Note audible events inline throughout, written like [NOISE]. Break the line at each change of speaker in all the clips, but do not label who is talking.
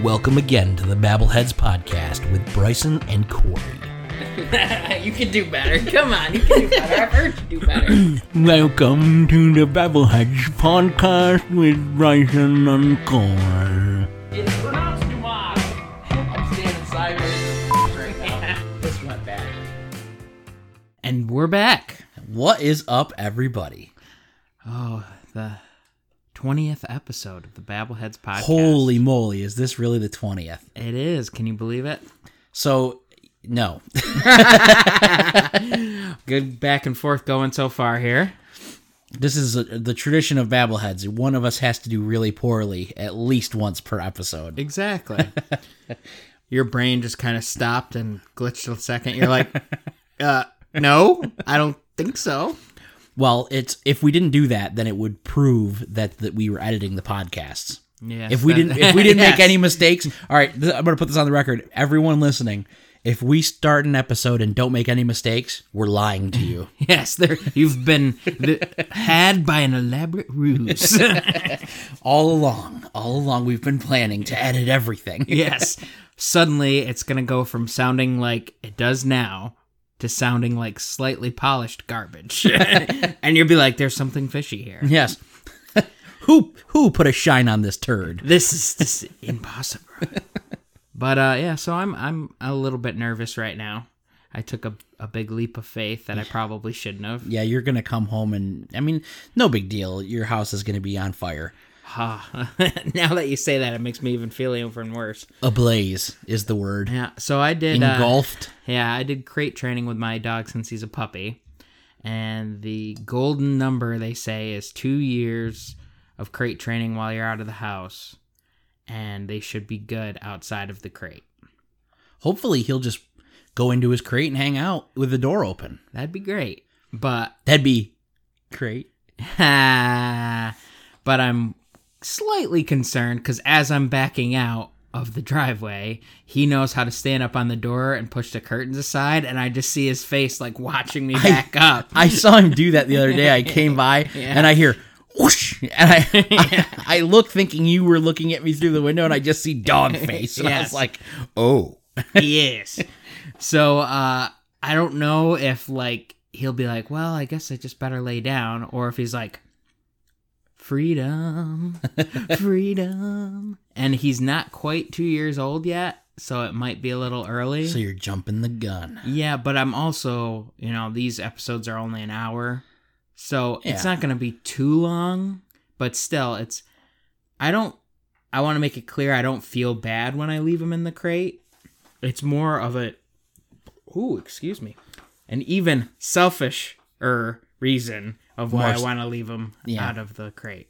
Welcome again to the Babbleheads podcast with Bryson and Corey. [LAUGHS]
you can do better. Come on, you can do better. I've heard you do better. [CLEARS THROAT]
Welcome to the Babbleheads podcast with Bryson and Corey.
It's pronounced Dumas. I'm standing sideways right [LAUGHS] now. This went bad. And we're back.
What is up, everybody?
Oh, the 20th episode of the Babbleheads podcast.
Holy moly, is this really the 20th?
It is. Can you believe it?
So, no. [LAUGHS]
Good back and forth going so far here.
This is uh the tradition of Babbleheads. One of us has to do really poorly at least once per episode.
Exactly. [LAUGHS] Your brain just kind of stopped and glitched a second. You're like, uh, no, I don't think so.
Well, it's if we didn't do that, then it would prove that that we were editing the podcasts.
Yeah.
If we didn't if we didn't [LAUGHS] make any mistakes, all right, th- I'm going to put this on the record. Everyone listening, if we start an episode and don't make any mistakes, we're lying to you. [LAUGHS]
Yes, there you've been the, had by an elaborate ruse. [LAUGHS]
all along, all along we've been planning to edit everything.
yes. Suddenly it's going to go from sounding like it does now to sounding like slightly polished garbage. [LAUGHS] and you'll be like there's something fishy here.
Yes. [LAUGHS] who who put a shine on this turd?
This is this is impossible. but uh yeah, so I'm I'm a little bit nervous right now. I took a, a big leap of faith that I probably shouldn't have.
Yeah, you're going to come home and I mean, no big deal. Your house is going to be on fire.
Ah, [LAUGHS] now that you say that, it makes me even feel even worse.
Ablaze is the word.
Yeah, so I did. Uh,
Engulfed.
yeah, I did crate training with my dog since he's a puppy, and the golden number they say is two years of crate training while you're out of the house, and they should be good outside of the crate.
Hopefully he'll just go into his crate and hang out with the door open.
That'd be great, but
That'd be great. [LAUGHS]
but I'm slightly concerned because as I'm backing out of the driveway, he knows how to stand up on the door and push the curtains aside, and I just see his face like watching me back up.
I saw him do that the other day. I came by [LAUGHS] and I hear whoosh, and I, [LAUGHS] I I look thinking you were looking at me through the window, and I just see dog [LAUGHS] face, and I
Yes.
was like, oh,
yes. So uh I don't know if like he'll be like, "Well, I guess I just better lay down," or if he's like, "Freedom, [LAUGHS] freedom," and he's not quite two years old yet, so it might be a little early.
so you're jumping the gun.
yeah, but I'm also, you know, these episodes are only an hour, so it's not going to be too long. But still, it's. I don't. I want to make it clear I don't feel bad when I leave him in the crate. It's more of a. Ooh, excuse me. An even selfish er reason of why
More
I want to leave him
Yeah.
out of the crate.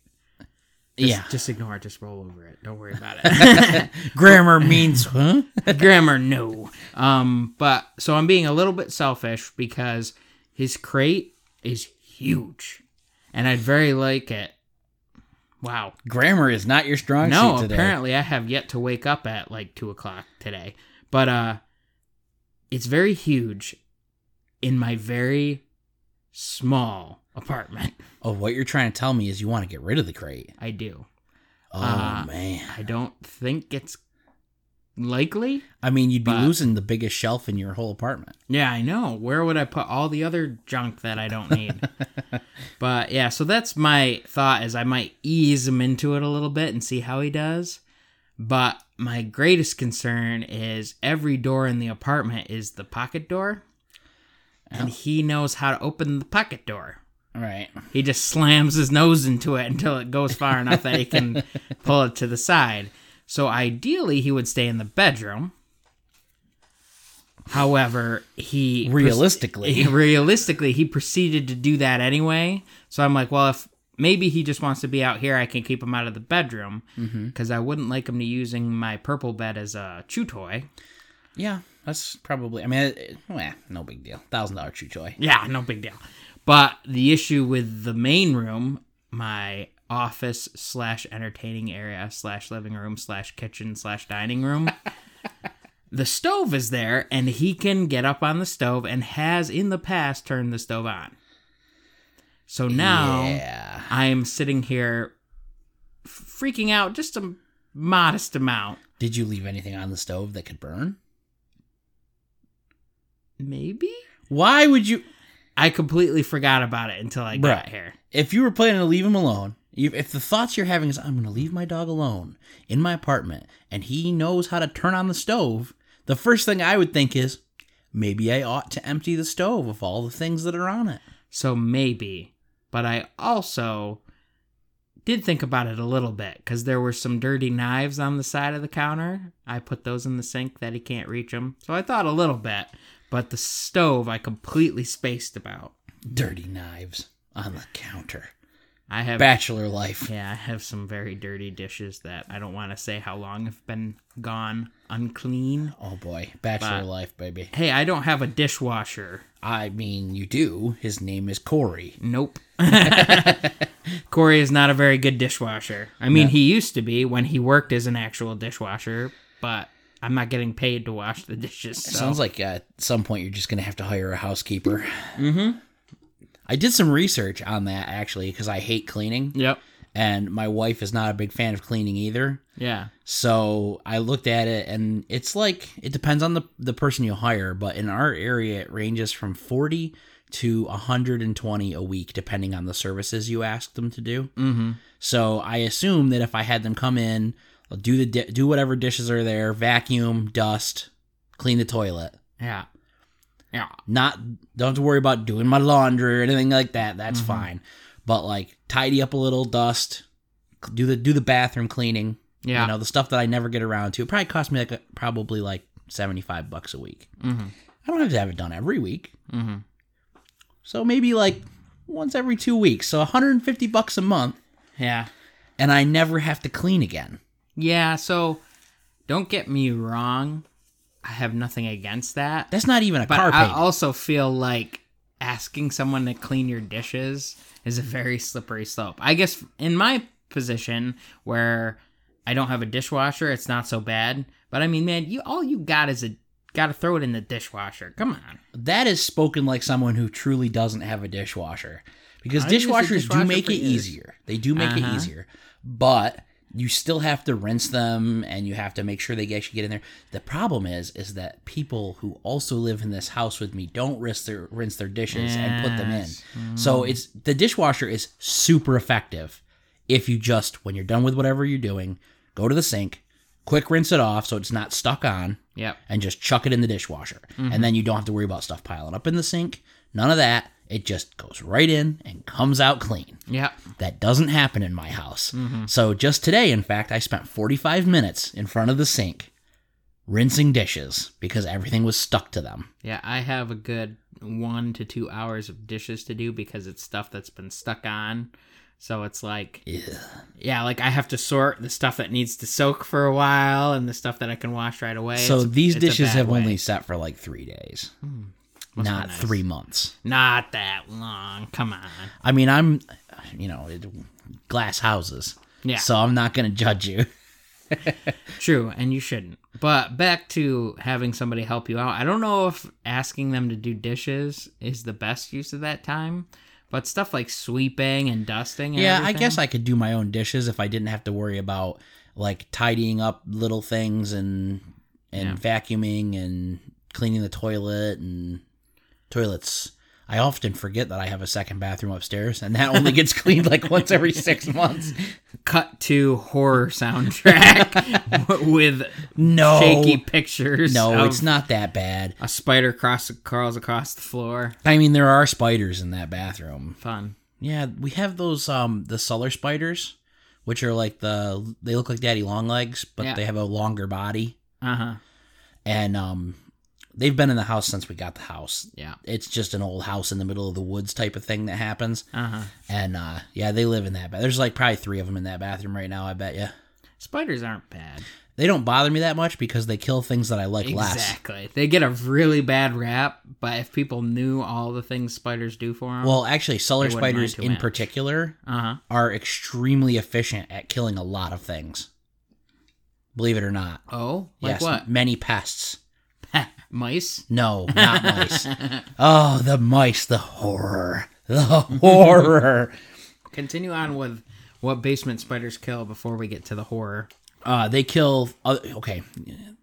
Just,
yeah,
Just ignore it. Just roll over it. Don't worry about it. [LAUGHS]
grammar means huh? [LAUGHS]
grammar no um but so i'm being a little bit selfish because his crate is huge and i'd very like it wow
Grammar is not your strong
no
suit today.
apparently i have yet to wake up at like two o'clock today but uh it's very huge in my very small apartment [LAUGHS]
Oh, what you're trying to tell me is you want to get rid of the crate.
i do
Oh
Uh,
man,
i don't think it's likely
I mean, you'd be
but-
losing the biggest shelf in your whole apartment.
Yeah, I know. Where would I put all the other junk that I don't need? [LAUGHS] but yeah, so that's my thought is I might ease him into it a little bit and see how he does. But my greatest concern is every door in the apartment is the pocket door. And he knows how to open the pocket door.
Right.
He just slams his nose into it until it goes far enough that he can [LAUGHS] pull it to the side. So ideally, he would stay in the bedroom. However, he
Realistically. [LAUGHS]
realistically, he proceeded to do that anyway. So I'm like, well, if maybe he just wants to be out here, I can keep him out of the bedroom mm-hmm. because I wouldn't like him to using my purple bed as a chew toy.
Yeah, that's probably. I mean, it, it- well, no big deal. Thousand dollar chew toy.
Yeah, no big deal. But the issue with the main room, my office slash entertaining area slash living room slash kitchen slash dining room, [LAUGHS] the stove is there, and he can get up on the stove and has in the past turned the stove on. So now
Yeah.
I am sitting here f- freaking out just a modest amount.
Did you leave anything on the stove that could burn?
Maybe?
Why would you?
I completely forgot about it until I got
Bruh.
here.
If you were planning to leave him alone, you- if the thoughts you're having is I'm going to leave my dog alone in my apartment, and he knows how to turn on the stove, the first thing I would think is maybe I ought to empty the stove of all the things that are on it.
So maybe. But I also did think about it a little bit because there were some dirty knives on the side of the counter. I put those in the sink that he can't reach them. So I thought a little bit. But the stove, I completely spaced about.
Dirty knives on the counter.
I have.
Bachelor life.
Yeah, I have some very dirty dishes that I don't want to say how long have been gone unclean.
Oh boy, bachelor
But-
life, baby.
Hey, I don't have a dishwasher.
I mean, you do. His name is Corey.
Nope. [LAUGHS] Corey is not a very good dishwasher. I mean, he used to be when he worked as an actual dishwasher, but I'm not getting paid to wash the dishes. So.
Sounds like at some point you're just gonna have to hire a housekeeper. Mm-hmm. I did some research on that actually because I hate cleaning,
Yep.
and my wife is not a big fan of cleaning either.
Yeah.
So I looked at it, and it's like it depends on the the person you hire, but in our area it ranges from forty to 120 a week, depending on the services you ask them to do.
Mm-hmm.
So I assume that if I had them come in, do the di- do whatever dishes are there, vacuum, dust, clean the toilet.
Yeah. Yeah.
Not don't have to worry about doing my laundry or anything like that. That's fine. But like tidy up a little, dust, do the do the bathroom cleaning.
Yeah.
You know the stuff that I never get around to. It probably cost me like a, probably like seventy five bucks a week.
Mm-hmm.
I don't have to have it done every week.
Mm-hmm.
So maybe like once every two weeks. So 150 bucks a month,
Yeah.
and I never have to clean again.
Yeah. So don't get me wrong. I have nothing against that.
That's not even a
But
car
I
payment.
also feel like asking someone to clean your dishes is a very slippery slope. I guess in my position where I don't have a dishwasher, it's not so bad. But I mean, man, you all you got is a got to throw it in the dishwasher. Come on.
that is spoken like someone who truly doesn't have a dishwasher. Because
I use a
dishwashers do make it
years.
easier. They do make it
Uh-huh.
easier. But you still have to rinse them and you have to make sure they actually get in there. The problem is is that people who also live in this house with me don't rinse their rinse their dishes and put them in.
Yes. Hmm.
So it's the dishwasher is super effective if you just when you're done with whatever you're doing, go to the sink, quick rinse it off so it's not stuck on
Yep.
and just chuck it in the dishwasher. And mm-hmm. then you don't have to worry about stuff piling up in the sink. None of that. It just goes right in and comes out clean.
Yeah.
That doesn't happen in my house. Mm-hmm. So just today, in fact, I spent 45 minutes in front of the sink rinsing dishes because everything was stuck to them.
Yeah, I have a good one to two hours of dishes to do because it's stuff that's been stuck on. So it's like,
Ugh.
yeah, like I have to sort the stuff that needs to soak for a while and the stuff that I can wash right away.
So
It's-
these
it's
dishes have
way.
only sat for like three days,
hmm. Must
not
nice.
three months.
Not that long. Come on.
I mean, I'm, you know, it, glass houses.
Yeah.
So I'm not going to judge you. [LAUGHS]
True, and you shouldn't. But back to having somebody help you out. I don't know if asking them to do dishes is the best use of that time, but stuff like sweeping and dusting. And
Yeah, I guess I could do my own dishes if I didn't have to worry about like tidying up little things and and vacuuming and cleaning the toilet and toilets. I often forget that I have a second bathroom upstairs, and that only gets cleaned like once every six [LAUGHS] months.
cut to horror soundtrack [LAUGHS] with
No,
shaky pictures.
no, it's not that bad.
A spider cross crawls across the floor.
I mean, there are spiders in that bathroom.
Fun.
Yeah, we have those um the cellar spiders, which are like the they look like daddy long legs, but
Yeah.
they have a longer body.
Uh huh.
and um they've been in the house since we got the house
Yeah.
it's just an old house in the middle of the woods type of thing that happens
Uh huh.
and uh yeah they live in that ba- there's like probably three of them in that bathroom right now i bet you
Spiders aren't bad.
they don't bother me that much because they kill things that i like less
Exactly. They get a really bad rap, but if people knew all the things spiders do for them,
well actually cellar
They wouldn't mind
spiders
too
in
much.
particular
uh huh.
are extremely efficient at killing a lot of things believe it or not
Oh, like
yes
what?
many pests [LAUGHS]
Mice.
no not mice oh the mice the horror the horror [LAUGHS]
Continue on with what basement spiders kill before we get to the horror.
Uh, they kill. Uh, okay,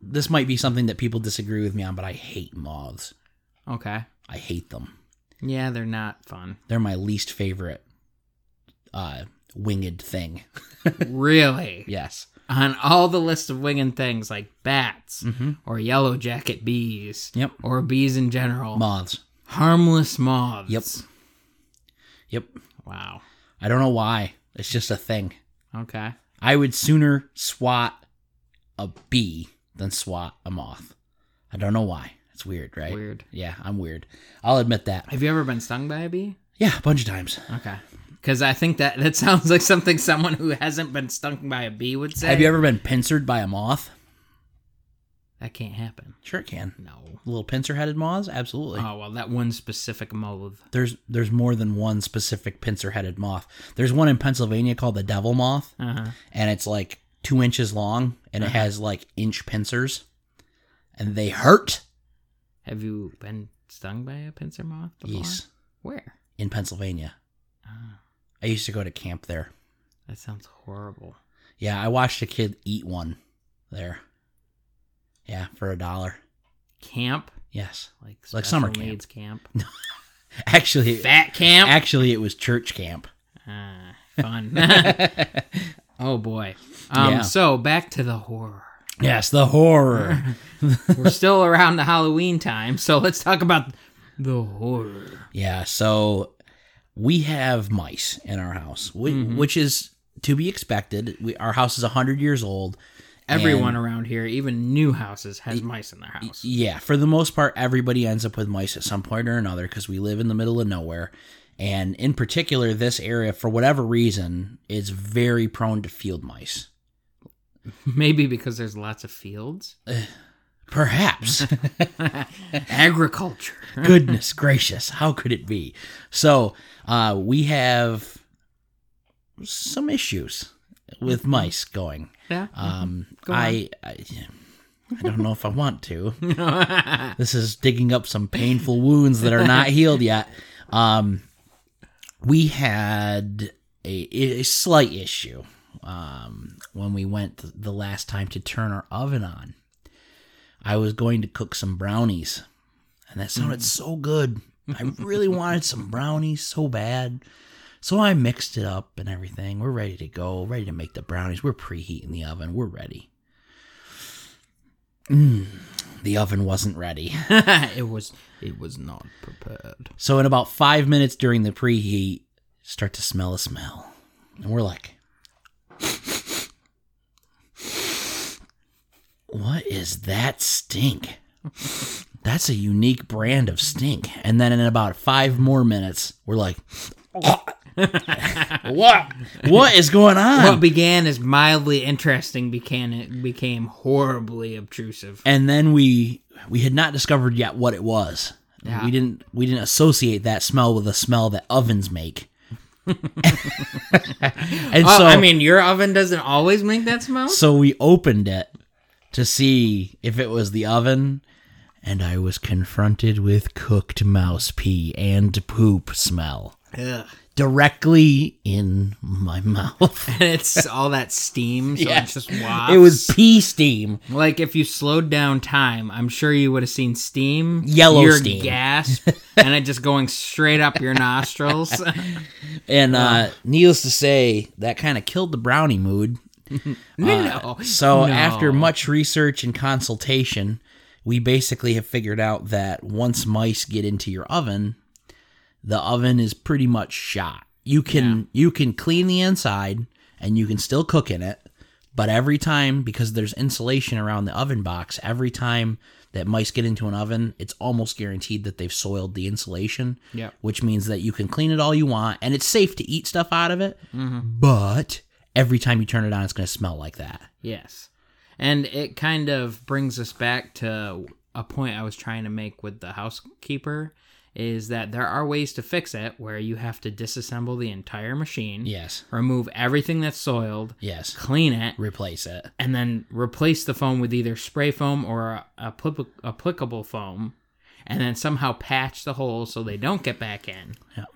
this might be something that people disagree with me on, but I hate moths.
Okay.
I hate them.
Yeah, they're not fun.
They're my least favorite uh, winged thing. [LAUGHS]
really?
yes.
On all the list of winged things like bats mm-hmm. or yellow jacket bees.
Yep.
Or bees in general.
Moths.
Harmless moths.
Yep. Yep.
Wow.
I don't know why. It's just a thing.
Okay.
I would sooner swat a bee than swat a moth. I don't know why. It's weird, right?
Weird.
Yeah, I'm weird. I'll admit that.
Have you ever been stung by a bee?
Yeah, a bunch of times.
Okay. Because I think that that [LAUGHS] sounds like something someone who hasn't been stung by a bee would say.
Have you ever been pincered by a moth?
That can't happen.
Sure, it can.
No.
Little pincer-headed moths, absolutely.
Oh well, that one specific moth.
There's there's more than one specific pincer-headed moth. There's one in Pennsylvania called the devil moth,
Uh huh.
and it's like two inches long, and
Uh-huh.
it has like inch pincers, and they hurt.
Have you been stung by a pincer moth before?
Yes,
Where?
in Pennsylvania.
Ah,
I used to go to camp there.
that sounds horrible.
Yeah, I watched a kid eat one there. Yeah, for a dollar.
Camp?
Yes.
Like
Like summer camp.
camp. [LAUGHS]
Actually,
Fat camp.
actually, it was church camp.
Ah, fun. [LAUGHS] oh boy. Um,
Yeah.
So back to the horror.
Yes, the horror. [LAUGHS]
We're still around the Halloween time, so let's talk about the horror.
yeah, so we have mice in our house, whi- mm-hmm. which is to be expected. We, our house is 100 years old.
Everyone around here, even new houses, has mice in their house.
Yeah, for the most part, everybody ends up with mice at some point or another because we live in the middle of nowhere. And in particular, this area, for whatever reason, is very prone to field mice. [LAUGHS]
Maybe because there's lots of fields.
Perhaps. [LAUGHS]
Agriculture.
Goodness gracious, how could it be? So, uh, we have some issues with mice going.
Yeah.
Um,
Go.
I, I, I don't know if I want to. [LAUGHS] this is digging up some painful wounds that are not healed yet. Um, we had a, a slight issue um, when we went the last time to turn our oven on. I was going to cook some brownies, and that sounded so good. I really [LAUGHS] wanted some brownies so bad. So I mixed it up and everything. We're ready to go, ready to make the brownies. We're preheating the oven. We're ready. Mm, the oven wasn't ready. [LAUGHS]
it was it was not prepared.
So in about five minutes during the preheat, start to smell a smell, and we're like, "What is that stink?" That's a unique brand of stink. And then in about five more minutes, we're like, [LAUGHS] "What? What is going on?"
What began as mildly interesting became became horribly obtrusive.
and then we we had not discovered yet what it was.
Yeah.
We didn't we didn't associate that smell with the smell that ovens make. [LAUGHS] and
Oh,
so
I mean, your oven doesn't always make that smell.
so we opened it to see if it was the oven and I was confronted with cooked mouse pee and poop smell
Ugh.
directly in my [LAUGHS] mouth.
And it's all that steam, so
Yeah.
it's just wafts.
it was pee steam.
like if you slowed down time, I'm sure you would have seen steam,
Yellow
your
steam.
gasp, [LAUGHS] and it just going straight up your nostrils. [LAUGHS]
And uh, needless to say, that kind of killed the brownie mood. [LAUGHS]
no, uh,
So
No.
after much research and consultation, we basically have figured out that once mice get into your oven, the oven is pretty much shot. You can you can clean the inside and you can still cook in it, but every time because there's insulation around the oven box, every time that mice get into an oven, it's almost guaranteed that they've soiled the insulation.
Yep.
Which means that you can clean it all you want and it's safe to eat stuff out of it. Mm-hmm. But every time you turn it on, it's going to smell like that.
Yes. And it kind of brings us back to a point I was trying to make with the housekeeper is that there are ways to fix it where you have to disassemble the entire machine,
Yes.
remove everything that's soiled,
Yes.
clean it,
Replace it.
and then replace the foam with either spray foam or a, appli- applicable foam, and then somehow patch the holes so they don't get back in.
Yep.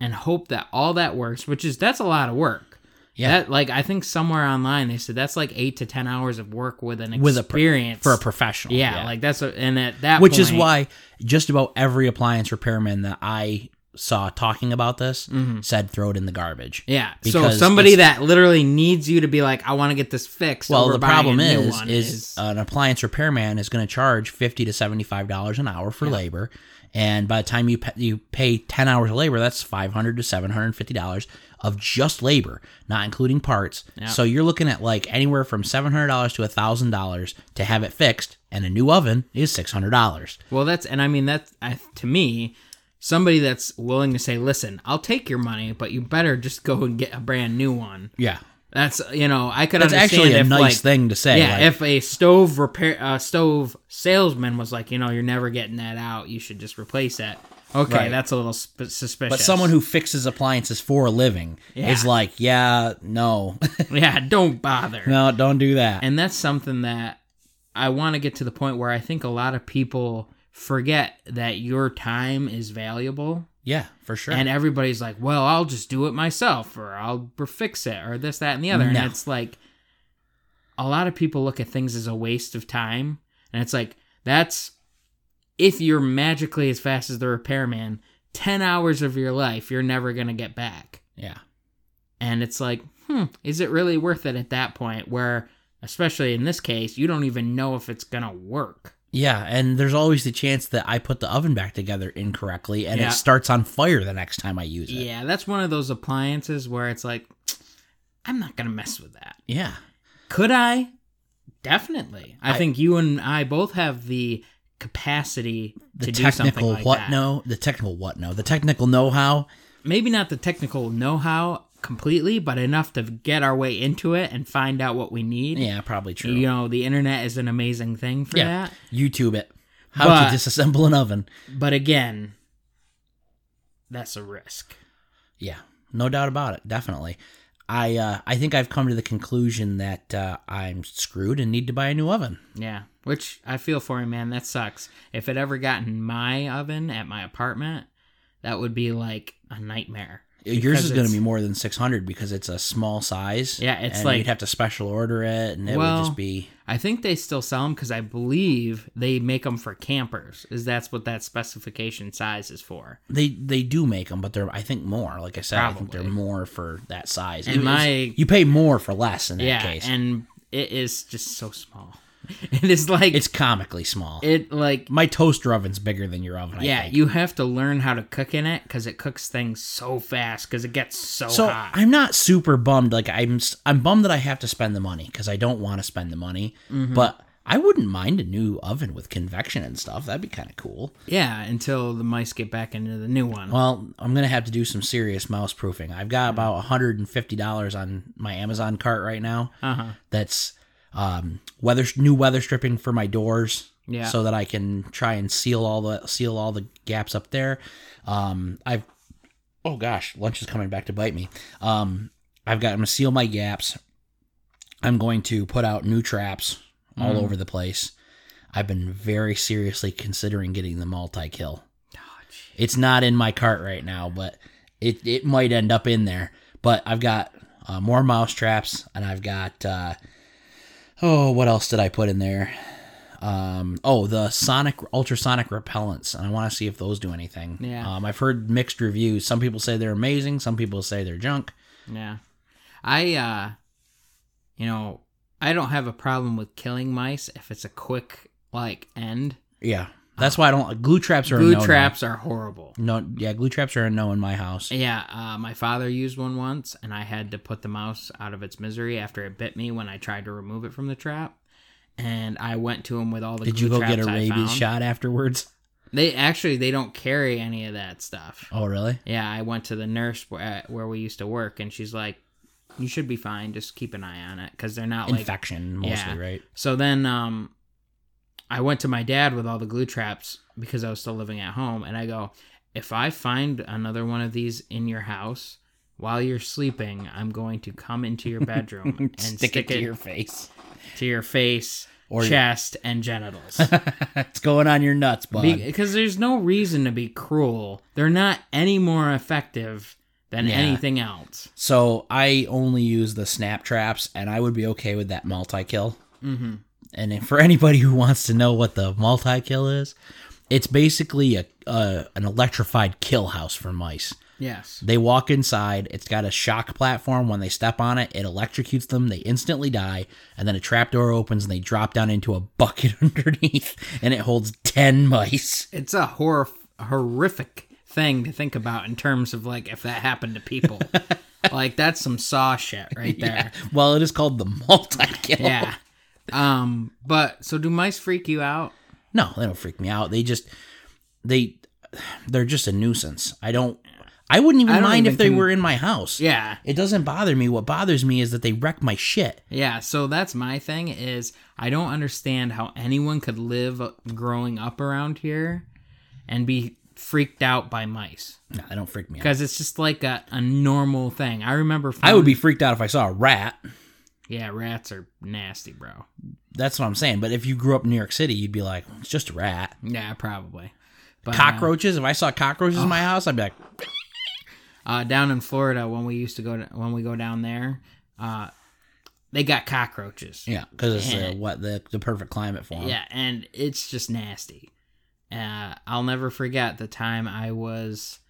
And hope that all that works, which is that's a lot of work.
Yeah.
That like I think somewhere online they said that's like eight to ten hours of work with an
With a pro-
experience
for a professional.
Yeah, like that's a, and at that
which is why just about every appliance repairman that I saw talking about this said throw it in the garbage.
Mm-hmm. Yeah. So somebody that literally needs you to be like, I want to get this fixed.
Well, the problem
new
is, is an appliance repairman is going to charge fifty to seventy five dollars an hour for labor, and by the time you pay, you pay ten hours of labor, that's five hundred to seven hundred fifty dollars of just labor, not including parts. So you're looking at like anywhere from seven hundred dollars to thousand dollars to have it fixed, and a new oven is six hundred dollars.
well, that's and I mean that's I, to me somebody that's willing to say, listen, I'll take your money, but you better just go and get a brand new one.
Yeah,
That's you know I could
that's actually a
if,
nice
like,
thing to say.
Yeah,
like-
if a stove repair uh, stove salesman was like, you know, you're never getting that out, you should just replace it. Okay,
Right.
that's a little sp- suspicious.
but someone who fixes appliances for a living
Yeah.
is like, yeah, no, [LAUGHS]
yeah, don't bother.
no, don't do that.
And that's something that I want to get to the point where I think a lot of people forget that your time is valuable.
yeah, for sure.
And everybody's like, well, I'll just do it myself or I'll fix it or this, that, and the other.
No.
And it's like, a lot of people look at things as a waste of time. And it's like, that's if you're magically as fast as the repairman, 10 hours of your life you're never going to get back.
yeah.
And it's like, hmm, is it really worth it at that point where, especially in this case, you don't even know if it's going to work?
Yeah, and there's always the chance that I put the oven back together incorrectly and
Yeah.
it starts on fire the next time I use it.
Yeah, that's one of those appliances where it's like, [TSK] I'm not going to mess with that.
Yeah.
Could I? Definitely. I,
I-
think you and I both have the capacity
The
to do something
technical
like
what
that.
no, the technical what no, the technical know-how.
Maybe not the technical know-how completely, but enough to get our way into it and find out what we need.
Yeah, probably true.
You know, the internet is an amazing thing for
yeah.
that.
YouTube it. How
But-
to disassemble an oven.
But again, that's a risk.
Yeah, no doubt about it. Definitely. I uh, I think I've come to the conclusion that uh, I'm screwed and need to buy a new oven.
Yeah, which I feel for him, man. That sucks. If it ever got in my oven at my apartment, that would be like a nightmare.
Yours is going to be more than 600 because it's a small size.
Yeah, it's like-
you'd have to special order it, and it
Well,
would just be.
I think they still sell them because I believe they make them for campers. Is that's what that specification size is for?
They they do make them, but they're I think more. Like I said, I think they're more for that size.
And
It was-
my-
you pay more for less in that
yeah,
case.
and it is just so small. [LAUGHS] It is like
it's comically small.
it like
My toaster oven's bigger than your oven. I
yeah. You have to learn how to cook in it because it cooks things so fast because it gets so,
So
hot.
I'm not super bummed. Like I'm, I'm bummed that I have to spend the money because I don't want to spend the money.
Mm-hmm.
But I wouldn't mind a new oven with convection and stuff. That'd be kind of cool.
yeah, until the mice get back into the new one.
Well, I'm gonna have to do some serious mouse proofing. I've got about 150 dollars on my Amazon cart right now.
Uh huh.
That's um, weather new weather stripping for my doors.
Yeah.
So that I can try and seal all the seal all the gaps up there. Um, I've oh gosh, lunch is coming back to bite me. Um, I've got I'm gonna seal my gaps. I'm going to put out new traps all over the place. I've been very seriously considering getting the multi kill. It's not in my cart right now, but it it might end up in there. But I've got uh, more mouse traps, and I've got uh, oh, what else did I put in there? Um, oh, the sonic ultrasonic repellents, and I want to see if those do anything.
Yeah.
Um, I've heard mixed reviews. Some people say they're amazing. Some people say they're junk.
Yeah. I uh you know, I don't have a problem with killing mice if it's a quick like end.
Yeah, that's why I don't. Glue traps are
Glue
no-no.
traps are horrible.
No, yeah, glue traps are a no in my house.
Yeah, uh, my father used one once, and I had to put the mouse out of its misery after it bit me when I tried to remove it from the trap. And I went to him with all the.
Did you go get a rabies
found.
shot afterwards?
They actually they don't carry any of that stuff.
Oh, really?
Yeah, I went to the nurse where, where we used to work, and she's like, "You should be fine. Just keep an eye on it because they're not like
Infection, mostly,
Yeah.
right?
So then um I went to my dad with all the glue traps because I was still living at home and I go, "If I find another one of these in your house while you're sleeping, I'm going to come into your bedroom [LAUGHS] and
stick, it to your face.
to your face,
Or your-
chest and genitals." [LAUGHS]
it's going on your nuts, bud.
because there's no reason to be cruel. They're not any more effective than
Yeah.
anything else.
So I only use the snap traps, and I would be okay with that multi kill.
Mm-hmm.
And for anybody who wants to know what the multi kill is, it's basically a, a an electrified kill house for mice.
Yes.
They walk inside. It's got a shock platform. When they step on it, it electrocutes them. They instantly die. And then a trap door opens and they drop down into a bucket [LAUGHS] underneath, and it holds ten mice.
It's a hor- horrific thing to think about in terms of like if that happened to people. [LAUGHS] like that's some saw shit right there.
Well, it is called the multi kill.
Yeah. Um, but so do mice freak you out?
No, they don't freak me out. They just they they're just a nuisance. I don't. I wouldn't even
I
mind
even
if they
con-
were in my house.
Yeah.
It doesn't bother me. What bothers me is that they wreck my shit.
Yeah, so that's my thing is I don't understand how anyone could live growing up around here and be freaked out by mice
No, they don't freak me out.
because it's just like a, a normal thing. I remember
I would be freaked out if I saw a rat.
Yeah, rats are nasty, bro.
That's what I'm saying. But if you grew up in New York City, you'd be like, it's just a rat.
Yeah, probably. But, uh,
Cockroaches. If I saw cockroaches in my house, I'd be like,
uh, down in Florida when we used to go to, when we go down there, uh, they got cockroaches.
yeah, because it's uh, what the the perfect climate for them.
Yeah, and it's just nasty. Uh, I'll never forget the time I was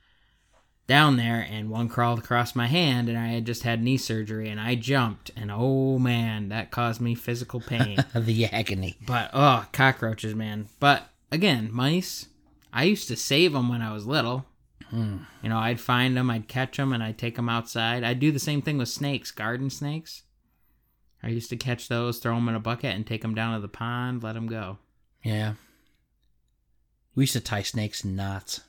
down there and one crawled across my hand and I had just had knee surgery and I jumped and oh man, that caused me physical pain. [LAUGHS]
the agony.
but oh, cockroaches, man. But again, mice. I used to save them when I was little.
Hmm.
You know, I'd find them, I'd catch them, and I'd take them outside. I'd do the same thing with snakes, garden snakes. I used to catch those, throw them in a bucket, and take them down to the pond, let them go.
Yeah. We used to tie snakes in knots.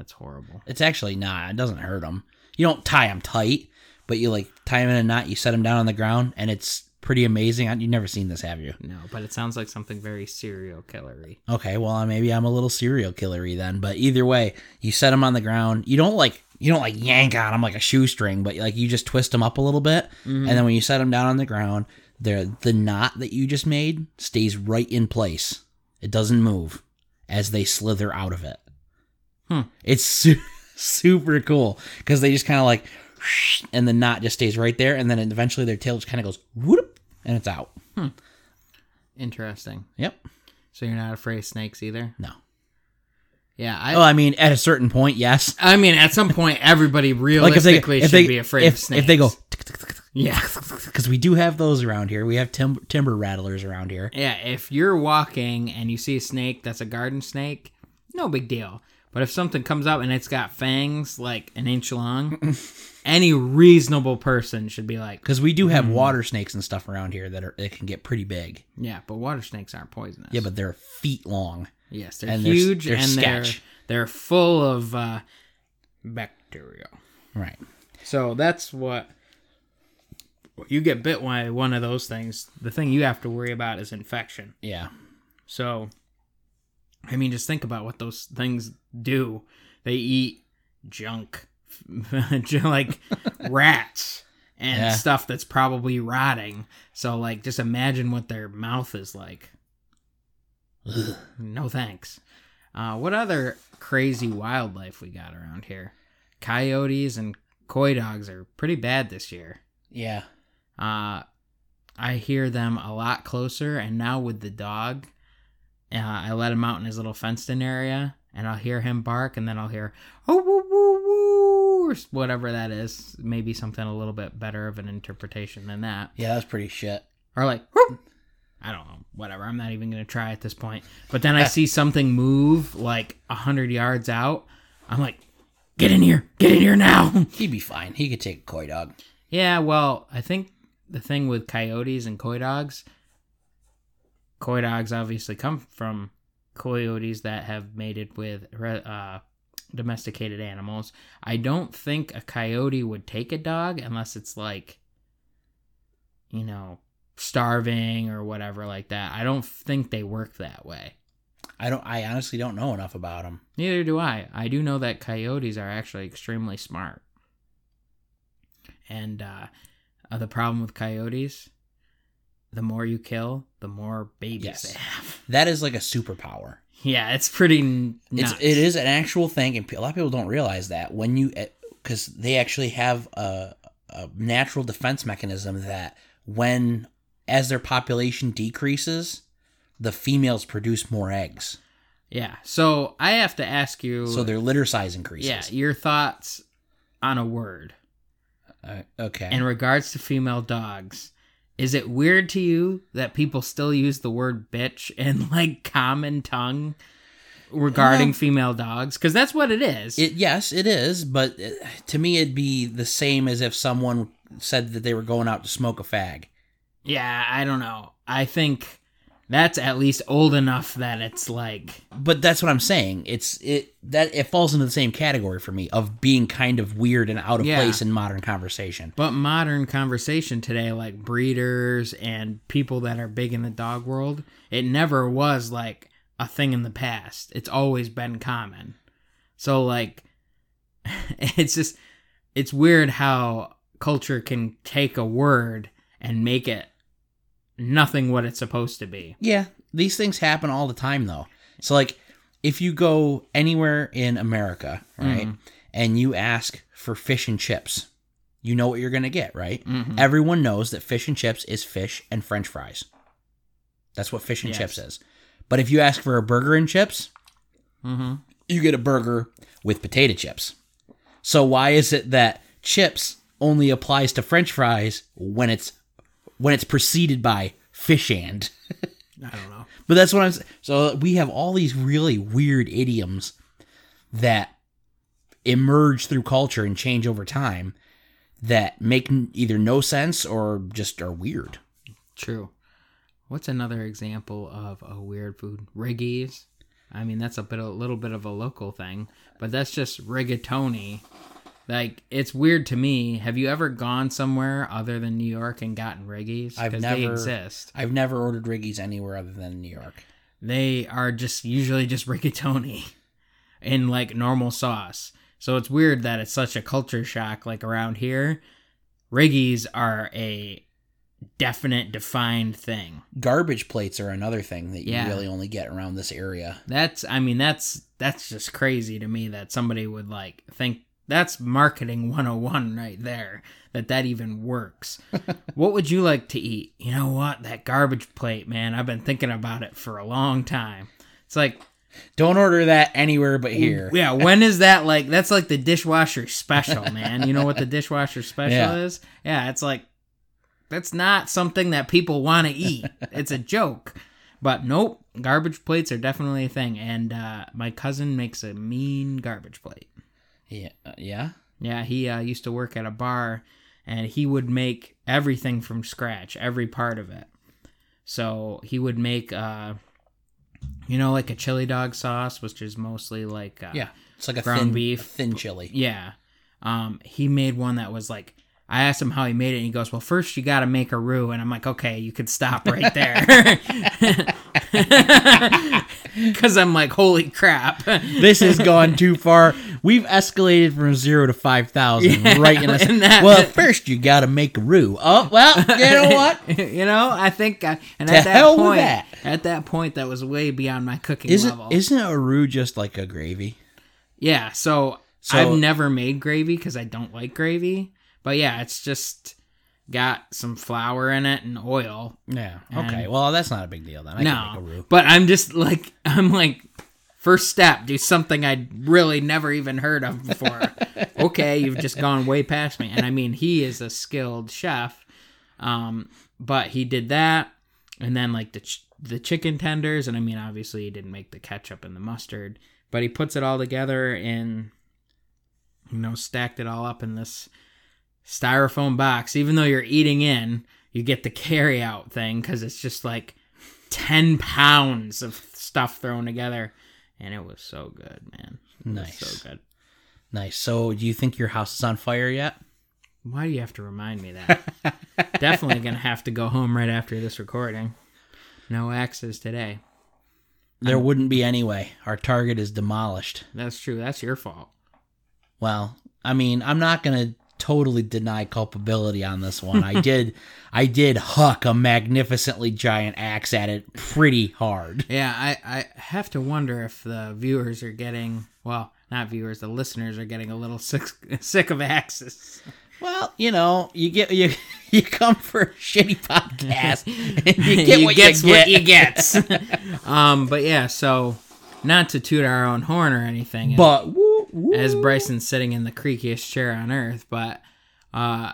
That's horrible.
It's actually not. It doesn't hurt them. You don't tie them tight, but you like tie them in a knot. You set them down on the ground, and it's pretty amazing. You've never seen this, have you?
No, but it sounds like something very serial killery.
Okay, well uh, maybe I'm a little serial killery then. But either way, you set them on the ground. You don't like you don't like yank on them like a shoestring, but like you just twist them up a little bit, mm-hmm. and then when you set them down on the ground, the the knot that you just made stays right in place. It doesn't move as they slither out of it.
Hmm.
It's su- [LAUGHS] super cool because they just kind of like, [LAUGHS] and the knot just stays right there, and then eventually their tail just kind of goes whoop, and it's out.
Interesting.
Yep.
So you're not afraid of snakes either?
No.
Yeah, I.
Oh, I mean, at a certain point, yes.
I mean, at some point, everybody [LAUGHS]
Like if they
realistically
if
should
they
be afraid
if,
of snakes.
if they go
yeah,
because we do have those around here. We have tim- timber rattlers around here.
yeah. If you're walking and you see a snake that's a garden snake, no big deal. But if something comes up and it's got fangs like an inch long, [LAUGHS] any reasonable person should be like,
Because we do have
Hmm.
water snakes and stuff around here that are that can get pretty big.
yeah. But water snakes aren't poisonous.
Yeah, but they're feet long.
yes, they're
and they're-
huge
they're
and they're
sketch.
they're full of uh, bacteria.
Right.
So that's what you get bit by one of those things. The thing you have to worry about is infection.
Yeah.
So, I mean, just think about what those things do. They eat junk, [LAUGHS] like [LAUGHS] rats and
Yeah.
stuff that's probably rotting. So, like, just imagine what their mouth is like.
Ugh.
No thanks. Uh, what other crazy wildlife we got around here? Coyotes and coy dogs are pretty bad this year.
Yeah.
Uh, I hear them a lot closer, and now with the dog, uh, I let him out in his little fenced-in area, and I'll hear him bark, and then I'll hear oh woo woo woo or whatever that is. Maybe something a little bit better of an interpretation than that,
Yeah, that's pretty shit.
or like whoop. I don't know, whatever. I'm not even gonna try at this point. But then I [LAUGHS] see something move like a hundred yards out. I'm like, get in here, get in here now. [LAUGHS]
He'd be fine. He could take a coy dog.
Yeah, well, I think the thing with coyotes and coy dogs, coy dogs obviously come from coyotes that have mated with uh, domesticated animals. I don't think a coyote would take a dog unless it's like, you know, starving or whatever like that. I don't think they work that way.
I don't. I honestly don't know enough about them.
Neither do I. I do know that coyotes are actually extremely smart. And uh, uh, the problem with coyotes, the more you kill, the more babies
Yes.
they have. [LAUGHS]
That is like a superpower.
Yeah, it's pretty n-
It's
nuts.
it is an actual thing, and a lot of people don't realize that when you eh, because they actually have a, a natural defense mechanism that when as their population decreases, the females produce more eggs,
Yeah. So I have to ask you.
so their litter size increases.
yeah, your thoughts on a word
Uh, okay.
in regards to female dogs. Is it weird to you that people still use the word bitch [LAUGHS] in like common tongue regarding
Well-
female dogs? Because that's what it is.
It yes, it is, but uh, to me, it'd be the same as if someone said that they were going out to smoke a fag.
yeah, I don't know. I think that's at least old enough that it's like
But that's what I'm saying. It's it that it falls into the same category for me of being kind of weird and out of
Yeah.
place in modern conversation.
But modern conversation today, like breeders and people that are big in the dog world, it never was like a thing in the past. It's always been common. So, like, [LAUGHS] it's just, it's weird how culture can take a word and make it nothing what it's supposed to be.
Yeah, these things happen all the time though. So like if you go anywhere in America, right, and you ask for fish and chips, you know what you're going to get, right?
Mhm.
Everyone knows that fish and chips is fish and french fries. That's what fish and
Yes.
chips is. But if you ask for a burger and chips,
Mm-hmm.
you get a burger with potato chips. So why is it that chips only applies to french fries when it's when it's preceded by fish and?
I don't know. [LAUGHS]
But that's what I'm. So we have all these really weird idioms that emerge through culture and change over time that make either no sense or just are weird.
True. What's another example of a weird food? Riggies. I mean, that's a bit, a little bit of a local thing, but that's just rigatoni. Like, it's weird to me. Have you ever gone somewhere other than New York and gotten riggies?
I've
'Cause they
never-
exist.
I've never ordered Riggies anywhere other than New York.
They are just usually just [LAUGHS] rigatoni in like normal sauce. So it's weird that it's such a culture shock. Like around here, riggies are a definite, defined thing.
Garbage plates are another thing that you
Yeah.
really only get around this area.
That's I mean that's that's just crazy to me that somebody would like think that's marketing 101 right there that that even works. [LAUGHS] what would you like to eat? You know what? That garbage plate, man. I've been thinking about it for a long time. It's like
Don't order that anywhere but here.
yeah, [LAUGHS] when is that like that's like the dishwasher special, man. You know what the [LAUGHS] dishwasher special
Yeah.
is? Yeah, it's like that's not something that people want to eat. It's a joke. But nope, garbage plates are definitely a thing and uh, my cousin makes a mean garbage plate.
Yeah, uh, yeah.
Yeah, he uh, used to work at a bar and he would make everything from scratch, every part of it. So he would make, uh, you know, like a chili dog sauce, which is mostly like uh,
Yeah. It's like a
Ground
thin
beef.
a thin chili.
yeah. Um, he made one that was like, I asked him how he made it, and he goes, "Well, first you got to make a roux." And I'm like, "Okay, you could stop right there," [LAUGHS] because I'm like, "Holy crap!"
This has gone too far. [LAUGHS] We've escalated from zero to five thousand [LAUGHS]
Yeah,
right in a
in that-
Well, [LAUGHS] first you got to make a roux. Oh well, you know [LAUGHS] what?
you know, I think, I, and
To
at that
hell with
point,
that.
at that point, that was way beyond my cooking
Isn't
level.
isn't a roux just like a gravy?
yeah, so,
So-
I've never made gravy because I don't like gravy. But yeah, it's just got some flour in it and oil.
Yeah. Okay. Well, that's not a big deal then. I can make a
no,
roux.
but I'm just like I'm like first step, do something I'd really never even heard of before. [LAUGHS] okay, you've just gone way past me, and I mean he is a skilled chef, um, but he did that, and then like the ch- the chicken tenders, and I mean obviously he didn't make the ketchup and the mustard, but he puts it all together and you know stacked it all up in this styrofoam box. Even though you're eating in, you get the carry out thing because it's just like 10 pounds of stuff thrown together. And it was so good, man. It
Nice.
so good.
Nice. So, do you think your house is on fire yet?
Why do you have to remind me that? [LAUGHS] Definitely going to have to go home right after this recording. No axes today.
There wouldn't be anyway. Our target is demolished.
That's true. That's your fault.
Well, I mean, I'm not gonna totally deny culpability on this one. I did, [LAUGHS] I did huck a magnificently giant axe at it pretty hard. [LAUGHS]
Yeah, I, I have to wonder if the viewers are getting, well, not viewers, the listeners are getting a little [LAUGHS] sick sick of Axis.
Well, you know, you get you you come for a shitty podcast and you get what
gets
you get.
what you get. um, but yeah, so not to toot our own horn or anything,
But woo,
as Bryson's sitting in the creakiest chair on earth, but uh,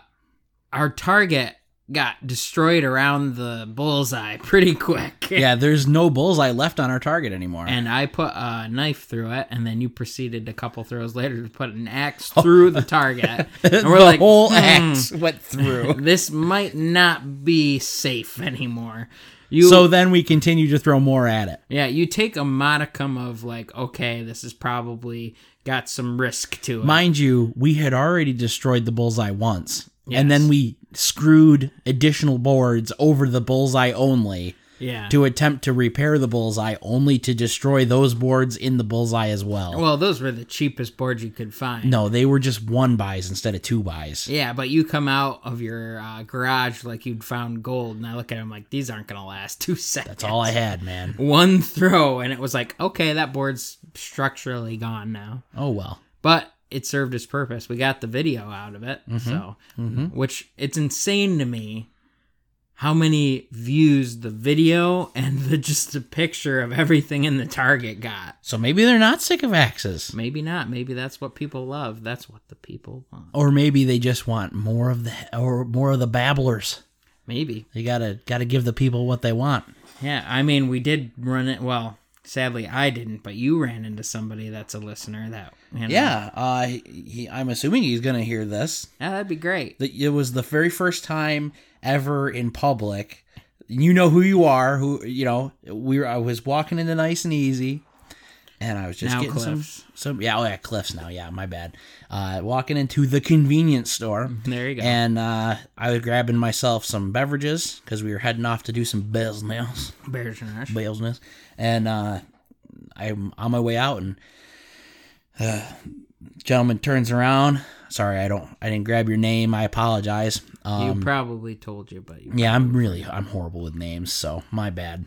our target got destroyed around the bullseye [LAUGHS] pretty quick.
yeah, there's no bullseye left on our target anymore.
And I put a knife through it, and then you proceeded a couple throws later to put an axe [LAUGHS] through the target. [LAUGHS] And we're
the
like,
whole
"Hmm,
axe went through.
this might not be safe anymore. You,
so then we continue to throw more at it.
yeah, you take a modicum of like, okay, this is probably got some risk to it.
Mind you, we had already destroyed the bullseye once.
Yes.
And then we screwed additional boards over the bullseye only
yeah.
to attempt to repair the bullseye, only to destroy those boards in the bullseye as well.
well, those were the cheapest boards you could find.
no, they were just one buys instead of two buys.
Yeah, but you come out of your uh, garage like you'd found gold, and I look at them like these aren't gonna last two [LAUGHS] seconds.
That's all I had, man.
One throw, and it was like, okay, that board's structurally gone now.
Oh well.
But it served its purpose. We got the video out of it, so which it's insane to me how many views the video and the just a picture of everything in the target got.
So maybe they're not sick of axes.
Maybe not. Maybe that's what people love. That's what the people want.
Or maybe they just want more of the or more of the babblers.
Maybe.
You gotta gotta give the people what they want.
Yeah, I mean, we did run it. Well, sadly, I didn't, but you ran into somebody that's a listener. That you know,
Yeah, uh, he, I'm assuming he's gonna hear this.
yeah, that'd be great.
It was the very first time ever in public. You know who you are. Who you know? We were, I was walking into nice and easy, and I was just
Now
getting some
Cliffs.
some yeah oh yeah Cliffs now yeah my bad. Uh, walking into the convenience store.
There you go.
And uh, I was grabbing myself some beverages because we were heading off to do some business,
Bears and Rush.
business. And uh, I'm on my way out, and uh, gentleman turns around. Sorry, I don't, I didn't grab your name. I apologize.
You
Um,
probably told you, but you,
yeah, I'm really, I'm horrible with names, so my bad.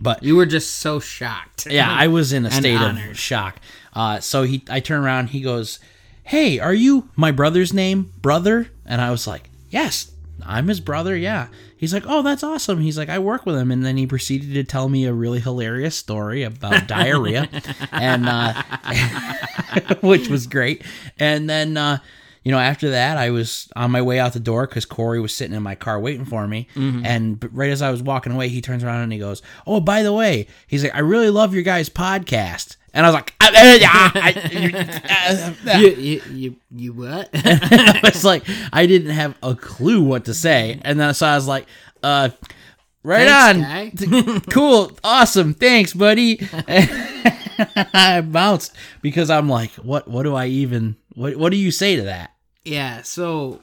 But
you were just so shocked.
yeah, I was in a [LAUGHS] state
honored.
of shock. Uh, so he, I turn around. He goes, "Hey, are you my brother's name, brother?" And I was like, "Yes, I'm his brother." Yeah. He's like, "Oh, that's awesome." He's like, "I work with him," and then he proceeded to tell me a really hilarious story about [LAUGHS] diarrhea, and uh, [LAUGHS] which was great. And then. Uh, you know, after that, I was on my way out the door because Corey was sitting in my car waiting for me. And right as I was walking away, he turns around and he goes, "Oh, by the way," he's like, "I really love your guys' podcast." And I was like, "Ah, ah, ah, ah, ah."
you, you, you, you what? [LAUGHS]
I was like, I didn't have a clue what to say, and then so I was like, "Uh, right
Thanks,
on, cool, awesome, thanks, buddy." [LAUGHS] I bounced because I'm like, "What? What do I even? What? What do you say to that?"
yeah, so